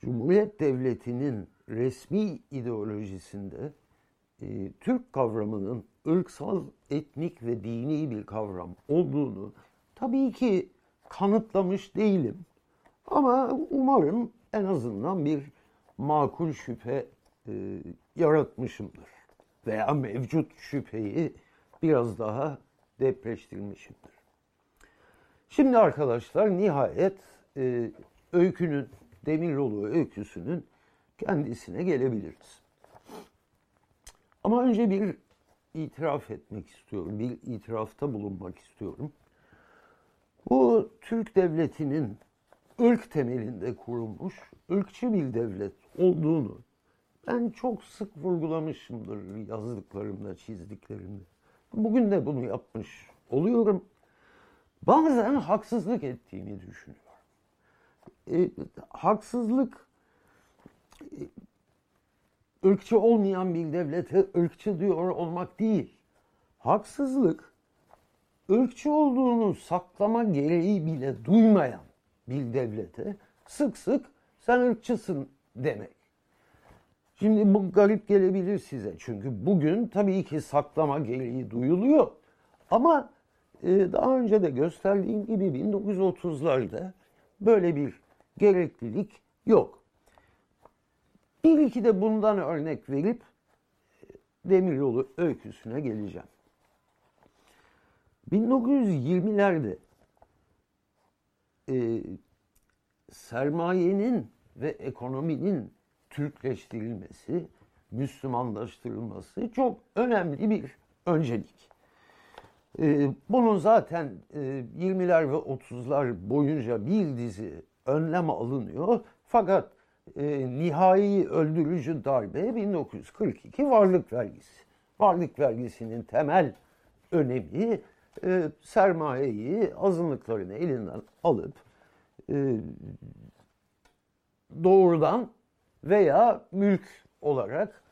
Speaker 1: Cumhuriyet Devleti'nin resmi ideolojisinde e, Türk kavramının ırksal, etnik ve dini bir kavram olduğunu tabii ki kanıtlamış değilim. Ama umarım en azından bir makul şüphe e, yaratmışımdır. Veya mevcut şüpheyi biraz daha depreştirmişimdir. Şimdi arkadaşlar nihayet e, öykünün, Demiroğlu öyküsünün kendisine gelebiliriz. Ama önce bir itiraf etmek istiyorum, bir itirafta bulunmak istiyorum. Bu Türk devletinin ırk temelinde kurulmuş ırkçı bir devlet olduğunu ben çok sık vurgulamışımdır yazdıklarımda, çizdiklerimde. Bugün de bunu yapmış oluyorum. Bazen haksızlık ettiğimi düşünüyorum. E, haksızlık e, olmayan bir devlete ırkçı diyor olmak değil. Haksızlık ırkçı olduğunu saklama gereği bile duymayan bir devlete sık sık sen ırkçısın demek. Şimdi bu garip gelebilir size. Çünkü bugün tabii ki saklama gereği duyuluyor. Ama e, daha önce de gösterdiğim gibi 1930'larda böyle bir gereklilik yok. Bir iki de bundan örnek verip e, Demiryolu öyküsüne geleceğim. 1920'lerde e, sermayenin ve ekonominin Türkleştirilmesi, Müslümanlaştırılması çok önemli bir öncelik. E, bunun zaten e, 20'ler ve 30'lar boyunca bir dizi önlem alınıyor. Fakat e, nihai öldürücü darbe 1942 varlık vergisi. Varlık vergisinin temel önemi e, sermayeyi azınlıkların elinden alıp e, doğrudan veya mülk olarak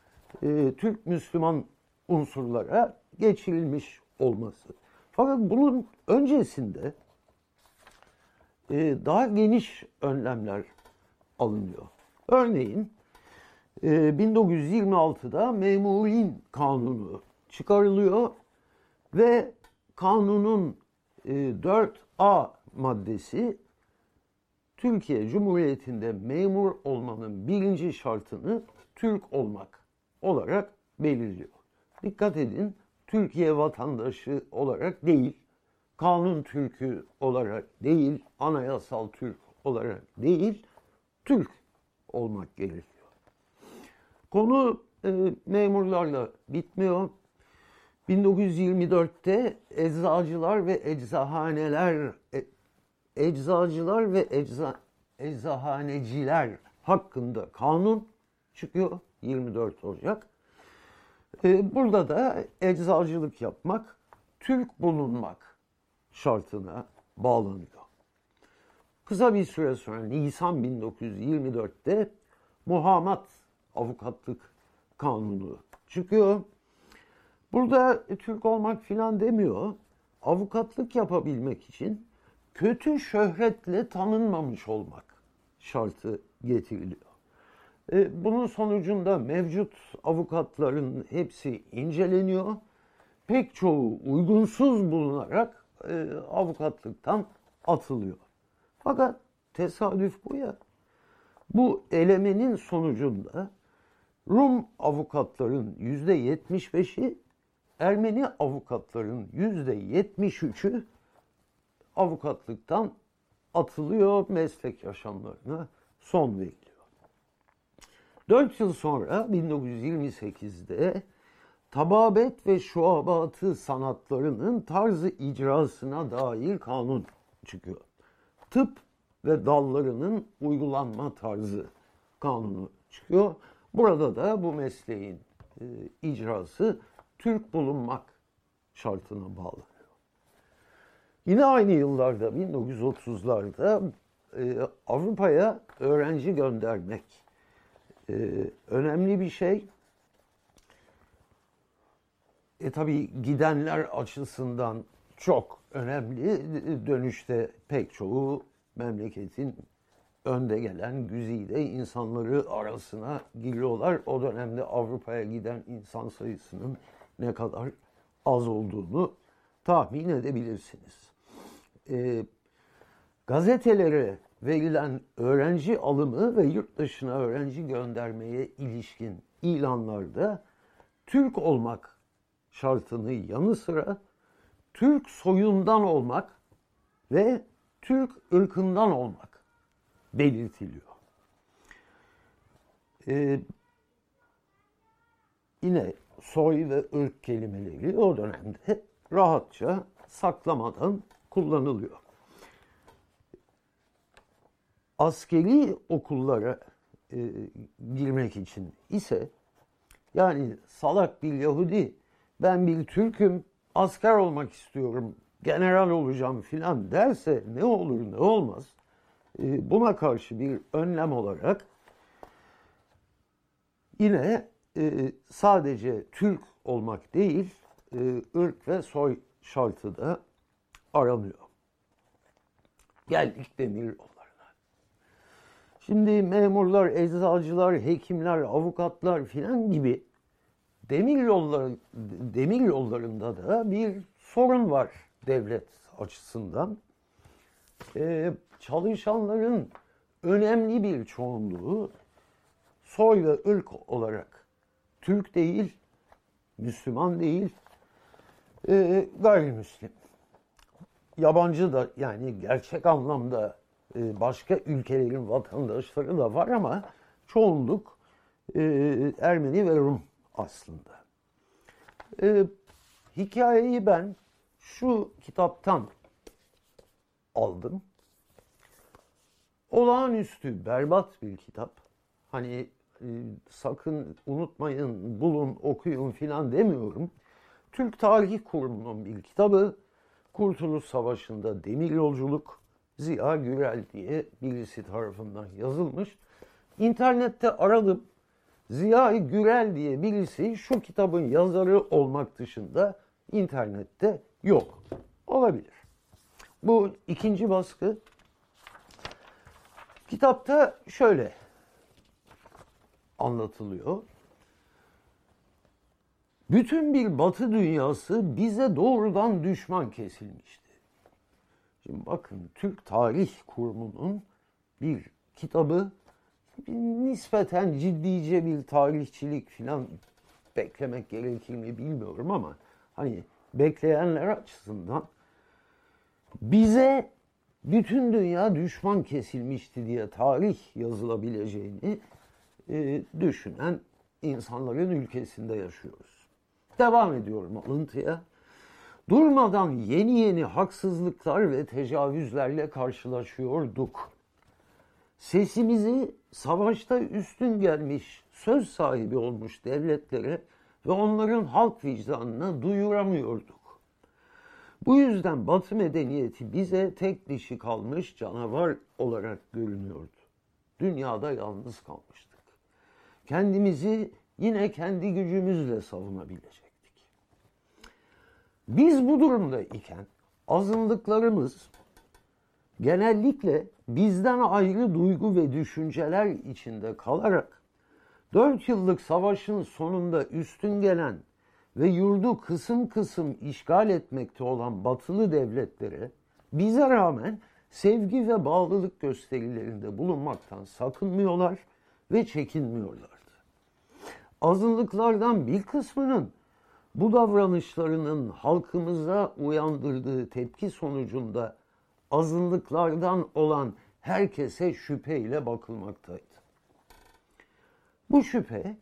Speaker 1: e, Türk Müslüman unsurlara geçirilmiş olması. Fakat bunun öncesinde e, daha geniş önlemler alınıyor. Örneğin e, 1926'da Memurin Kanunu çıkarılıyor ve kanunun e, 4A maddesi Türkiye Cumhuriyeti'nde memur olmanın birinci şartını Türk olmak olarak belirliyor. Dikkat edin Türkiye vatandaşı olarak değil, kanun Türk'ü olarak değil, anayasal Türk olarak değil, Türk olmak gerekiyor. Konu e, memurlarla bitmiyor. 1924'te eczacılar ve eczahaneler e, eczacılar ve ecza, eczahaneciler hakkında kanun çıkıyor 24 Ocak. E, burada da eczacılık yapmak, Türk bulunmak şartına bağlanıyor. Kısa bir süre sonra Nisan 1924'te Muhammed Avukatlık Kanunu çıkıyor. Burada Türk olmak filan demiyor. Avukatlık yapabilmek için kötü şöhretle tanınmamış olmak şartı getiriliyor. E, bunun sonucunda mevcut avukatların hepsi inceleniyor. Pek çoğu uygunsuz bulunarak e, avukatlıktan atılıyor. Fakat tesadüf bu ya. Bu elemenin sonucunda Rum avukatların yüzde yetmiş beşi, Ermeni avukatların yüzde yetmiş üçü avukatlıktan atılıyor, meslek yaşamlarına son veriliyor. Dört yıl sonra 1928'de tababet ve şuabatı sanatlarının tarzı icrasına dair kanun çıkıyor. Tıp ve dallarının uygulanma tarzı kanunu çıkıyor. Burada da bu mesleğin e, icrası Türk bulunmak şartına bağlanıyor. Yine aynı yıllarda 1930'larda e, Avrupa'ya öğrenci göndermek e, önemli bir şey. E tabi gidenler açısından çok önemli. Dönüşte pek çoğu memleketin önde gelen güzide insanları arasına giriyorlar. O dönemde Avrupa'ya giden insan sayısının ne kadar az olduğunu tahmin edebilirsiniz. E, gazetelere verilen öğrenci alımı ve yurt dışına öğrenci göndermeye ilişkin ilanlarda Türk olmak şartını yanı sıra Türk soyundan olmak ve Türk ırkından olmak belirtiliyor. Ee, yine soy ve ırk kelimeleri o dönemde rahatça saklamadan kullanılıyor. Askeri okullara e, girmek için ise yani salak bir Yahudi ben bir Türk'üm asker olmak istiyorum general olacağım filan derse ne olur ne olmaz e, buna karşı bir önlem olarak yine e, sadece Türk olmak değil e, ırk ve soy şartı da aranıyor. Geldik demir yollarına. Şimdi memurlar, eczacılar, hekimler, avukatlar filan gibi demir yolları demir yollarında da bir sorun var devlet açısından. Ee, çalışanların önemli bir çoğunluğu soy ve ırk olarak Türk değil, Müslüman değil, e, gayrimüslim. Yabancı da yani gerçek anlamda e, başka ülkelerin vatandaşları da var ama çoğunluk e, Ermeni ve Rum aslında. E, hikayeyi ben şu kitaptan aldım. Olağanüstü berbat bir kitap. Hani sakın unutmayın, bulun, okuyun filan demiyorum. Türk Tarih Kurumu'nun bir kitabı. Kurtuluş Savaşı'nda demir yolculuk Ziya Gürel diye birisi tarafından yazılmış. İnternette aradım. Ziya Gürel diye birisi şu kitabın yazarı olmak dışında internette yok. Olabilir. Bu ikinci baskı. Kitapta şöyle anlatılıyor. Bütün bir batı dünyası bize doğrudan düşman kesilmişti. Şimdi bakın Türk Tarih Kurumu'nun bir kitabı bir nispeten ciddice bir tarihçilik falan beklemek gerekir mi bilmiyorum ama hani bekleyenler açısından bize bütün dünya düşman kesilmişti diye tarih yazılabileceğini e, düşünen insanların ülkesinde yaşıyoruz. Devam ediyorum alıntıya. Durmadan yeni yeni haksızlıklar ve tecavüzlerle karşılaşıyorduk. Sesimizi savaşta üstün gelmiş, söz sahibi olmuş devletlere ve onların halk vicdanına duyuramıyorduk. Bu yüzden Batı medeniyeti bize tek dişi kalmış canavar olarak görünüyordu. Dünyada yalnız kalmıştık. Kendimizi yine kendi gücümüzle savunabilecektik. Biz bu durumda iken azınlıklarımız genellikle bizden ayrı duygu ve düşünceler içinde kalarak Dört yıllık savaşın sonunda üstün gelen ve yurdu kısım kısım işgal etmekte olan batılı devletlere bize rağmen sevgi ve bağlılık gösterilerinde bulunmaktan sakınmıyorlar ve çekinmiyorlardı. Azınlıklardan bir kısmının bu davranışlarının halkımıza uyandırdığı tepki sonucunda azınlıklardan olan herkese şüpheyle bakılmaktaydı. Bu şüphe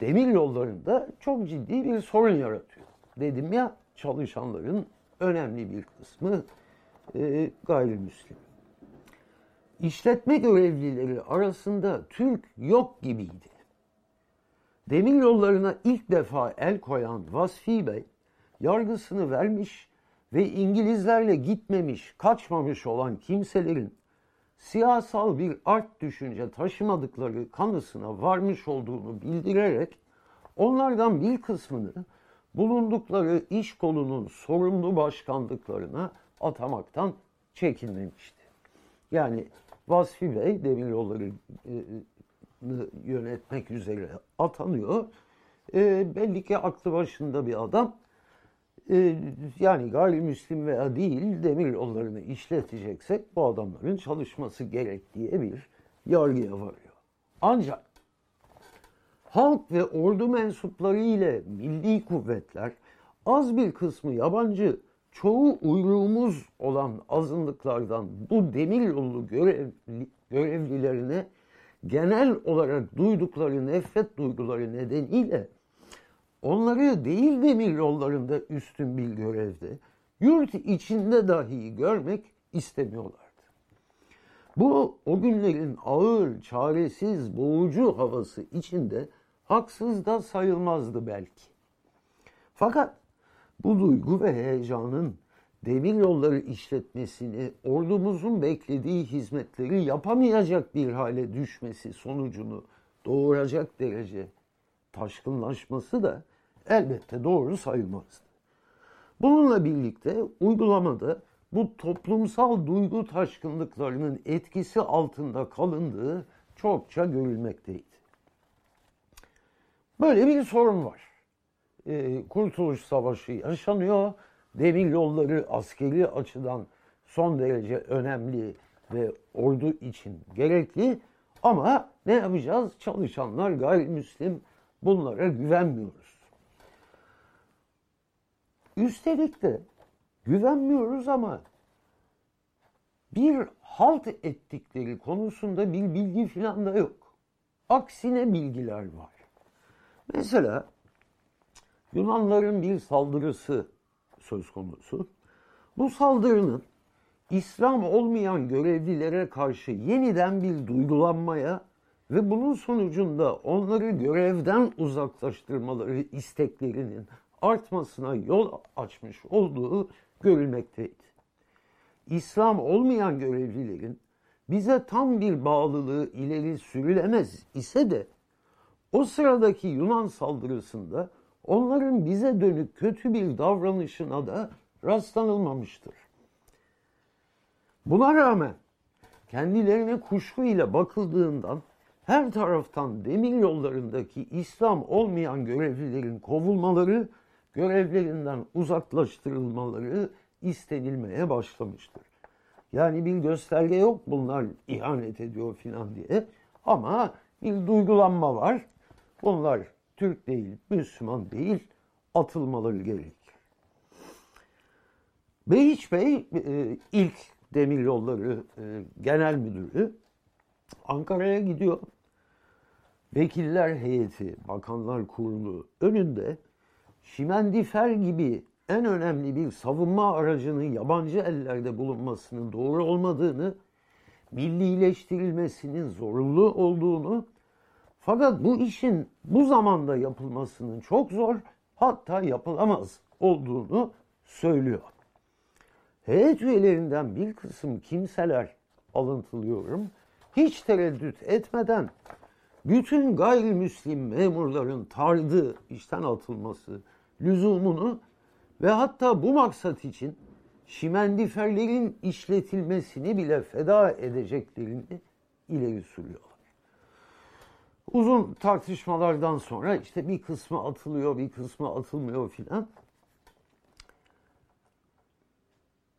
Speaker 1: demir yollarında çok ciddi bir sorun yaratıyor. Dedim ya çalışanların önemli bir kısmı e, gayrimüslim. İşletme görevlileri arasında Türk yok gibiydi. Demir yollarına ilk defa el koyan Vasfi Bey yargısını vermiş ve İngilizlerle gitmemiş, kaçmamış olan kimselerin siyasal bir art düşünce taşımadıkları kanısına varmış olduğunu bildirerek onlardan bir kısmını bulundukları iş kolunun sorumlu başkanlıklarına atamaktan çekinmemişti. Yani Vasfi Bey demiryolları yönetmek üzere atanıyor. E, belli ki aklı başında bir adam. E, yani gayrimüslim veya değil demir yollarını işleteceksek bu adamların çalışması gerek diye bir yargıya varıyor. Ancak halk ve ordu mensupları ile milli kuvvetler az bir kısmı yabancı çoğu uyruğumuz olan azınlıklardan bu demir yolu görevli, görevlilerine genel olarak duydukları nefret duyguları nedeniyle onları değil demir yollarında üstün bir görevde, yurt içinde dahi görmek istemiyorlardı. Bu o günlerin ağır, çaresiz, boğucu havası içinde haksız da sayılmazdı belki. Fakat bu duygu ve heyecanın demir yolları işletmesini ordumuzun beklediği hizmetleri yapamayacak bir hale düşmesi sonucunu doğuracak derece taşkınlaşması da elbette doğru sayılmazdı. Bununla birlikte uygulamada bu toplumsal duygu taşkınlıklarının etkisi altında kalındığı çokça görülmekteydi. Böyle bir sorun var. Ee, Kurtuluş Savaşı yaşanıyor demir yolları askeri açıdan son derece önemli ve ordu için gerekli ama ne yapacağız? Çalışanlar gayrimüslim bunlara güvenmiyoruz. Üstelik de güvenmiyoruz ama bir halt ettikleri konusunda bir bilgi filan da yok. Aksine bilgiler var. Mesela Yunanların bir saldırısı söz konusu. Bu saldırının İslam olmayan görevlilere karşı yeniden bir duygulanmaya ve bunun sonucunda onları görevden uzaklaştırmaları isteklerinin artmasına yol açmış olduğu görülmekteydi. İslam olmayan görevlilerin bize tam bir bağlılığı ileri sürülemez ise de o sıradaki Yunan saldırısında onların bize dönük kötü bir davranışına da rastlanılmamıştır. Buna rağmen kendilerine kuşku ile bakıldığından her taraftan demir yollarındaki İslam olmayan görevlilerin kovulmaları, görevlerinden uzaklaştırılmaları istenilmeye başlamıştır. Yani bir gösterge yok bunlar ihanet ediyor filan diye ama bir duygulanma var. Bunlar Türk değil, Müslüman değil atılmaları gerekir. Behiç Bey e, ilk demir yolları e, genel müdürü Ankara'ya gidiyor. Vekiller heyeti, bakanlar kurulu önünde şimendifer gibi en önemli bir savunma aracının yabancı ellerde bulunmasının doğru olmadığını, millileştirilmesinin zorunlu olduğunu fakat bu işin bu zamanda yapılmasının çok zor hatta yapılamaz olduğunu söylüyor. Heyet üyelerinden bir kısım kimseler alıntılıyorum. Hiç tereddüt etmeden bütün gayrimüslim memurların tardı işten atılması lüzumunu ve hatta bu maksat için şimendiferlerin işletilmesini bile feda edeceklerini ileri sürüyor. Uzun tartışmalardan sonra işte bir kısmı atılıyor, bir kısmı atılmıyor filan.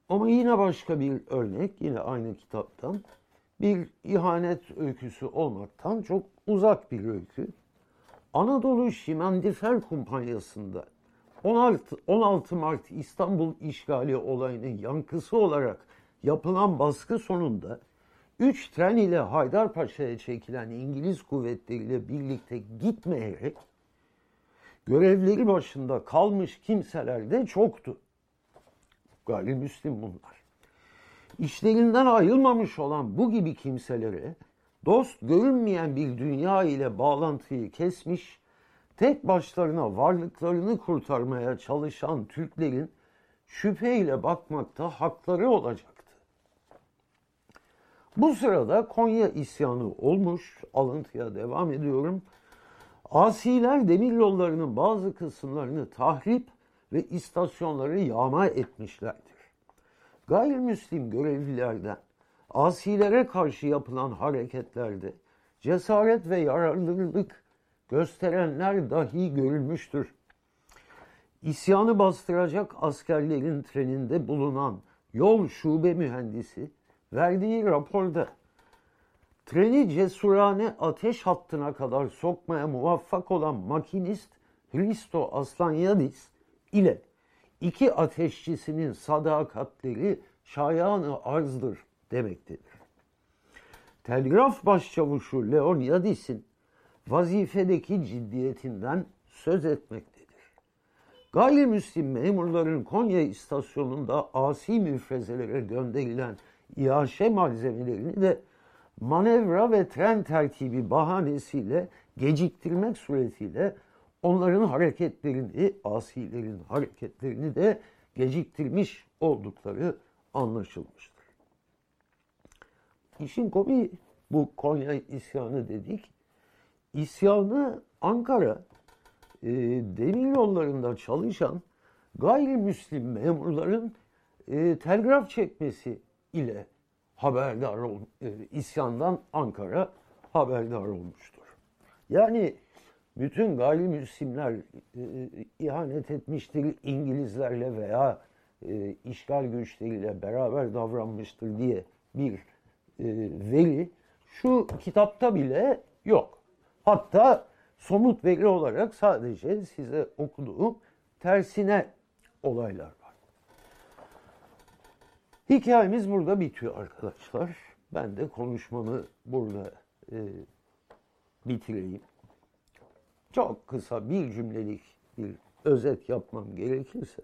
Speaker 1: Ama yine başka bir örnek, yine aynı kitaptan bir ihanet öyküsü olmaktan çok uzak bir öykü. Anadolu Şimendifer Kumpanyası'nda 16, 16 Mart İstanbul işgali olayının yankısı olarak yapılan baskı sonunda 3 tren ile Haydarpaşa'ya çekilen İngiliz kuvvetleriyle birlikte gitmeyerek görevleri başında kalmış kimseler de çoktu. Gayrimüslim bunlar. İşlerinden ayrılmamış olan bu gibi kimselere dost görünmeyen bir dünya ile bağlantıyı kesmiş, tek başlarına varlıklarını kurtarmaya çalışan Türklerin şüpheyle bakmakta hakları olacaktı. Bu sırada Konya isyanı olmuş, alıntıya devam ediyorum. Asiler demir yollarının bazı kısımlarını tahrip ve istasyonları yağma etmişlerdir. Gayrimüslim görevlilerden asilere karşı yapılan hareketlerde cesaret ve yararlılık gösterenler dahi görülmüştür. İsyanı bastıracak askerlerin treninde bulunan yol şube mühendisi verdiği raporda treni cesurane ateş hattına kadar sokmaya muvaffak olan makinist Hristo Aslanyadis ile iki ateşçisinin sadakatleri şayanı arzdır demektedir. Telgraf başçavuşu Leonyadis'in vazifedeki ciddiyetinden söz etmektedir. Gayrimüslim memurların Konya istasyonunda asi müfrezelere gönderilen iaşe malzemelerini de manevra ve tren tertibi bahanesiyle geciktirmek suretiyle onların hareketlerini, asilerin hareketlerini de geciktirmiş oldukları anlaşılmıştır. İşin komiği bu Konya isyanı dedik. İsyanı Ankara e, demir yollarında çalışan gayrimüslim memurların e, telgraf çekmesi ile haberdar ol, e, isyandan Ankara haberdar olmuştur. Yani bütün gayrimüslimler e, ihanet etmiştir İngilizlerle veya e, işgal güçleriyle beraber davranmıştır diye bir e, veri şu kitapta bile yok. Hatta somut veri olarak sadece size okuduğum tersine olaylar. Hikayemiz burada bitiyor arkadaşlar. Ben de konuşmamı burada e, bitireyim. Çok kısa bir cümlelik bir özet yapmam gerekirse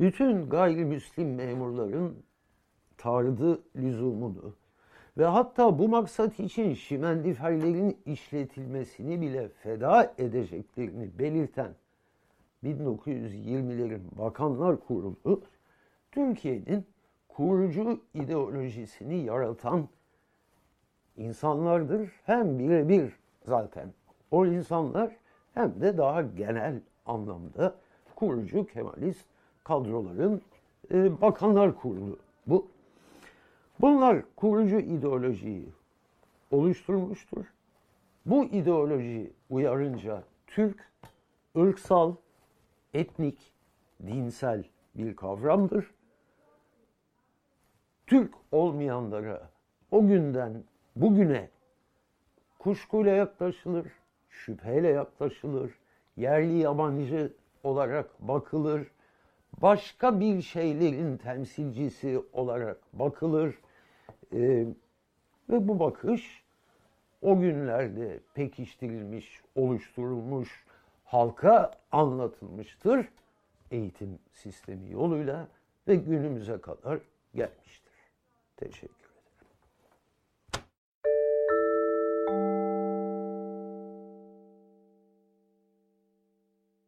Speaker 1: bütün gayrimüslim memurların tardı lüzumunu ve hatta bu maksat için şimendiferlerin işletilmesini bile feda edeceklerini belirten 1920'lerin Bakanlar Kurulu Türkiye'nin kurucu ideolojisini yaratan insanlardır. Hem birebir zaten o insanlar hem de daha genel anlamda kurucu Kemalist kadroların e, bakanlar kurulu bu. Bunlar kurucu ideolojiyi oluşturmuştur. Bu ideoloji uyarınca Türk ırksal, etnik, dinsel bir kavramdır. Türk olmayanlara o günden bugüne kuşkuyla yaklaşılır, şüpheyle yaklaşılır, yerli yabancı olarak bakılır, başka bir şeylerin temsilcisi olarak bakılır ee, ve bu bakış o günlerde pekiştirilmiş, oluşturulmuş, halka anlatılmıştır eğitim sistemi yoluyla ve günümüze kadar gelmiştir. Teşekkür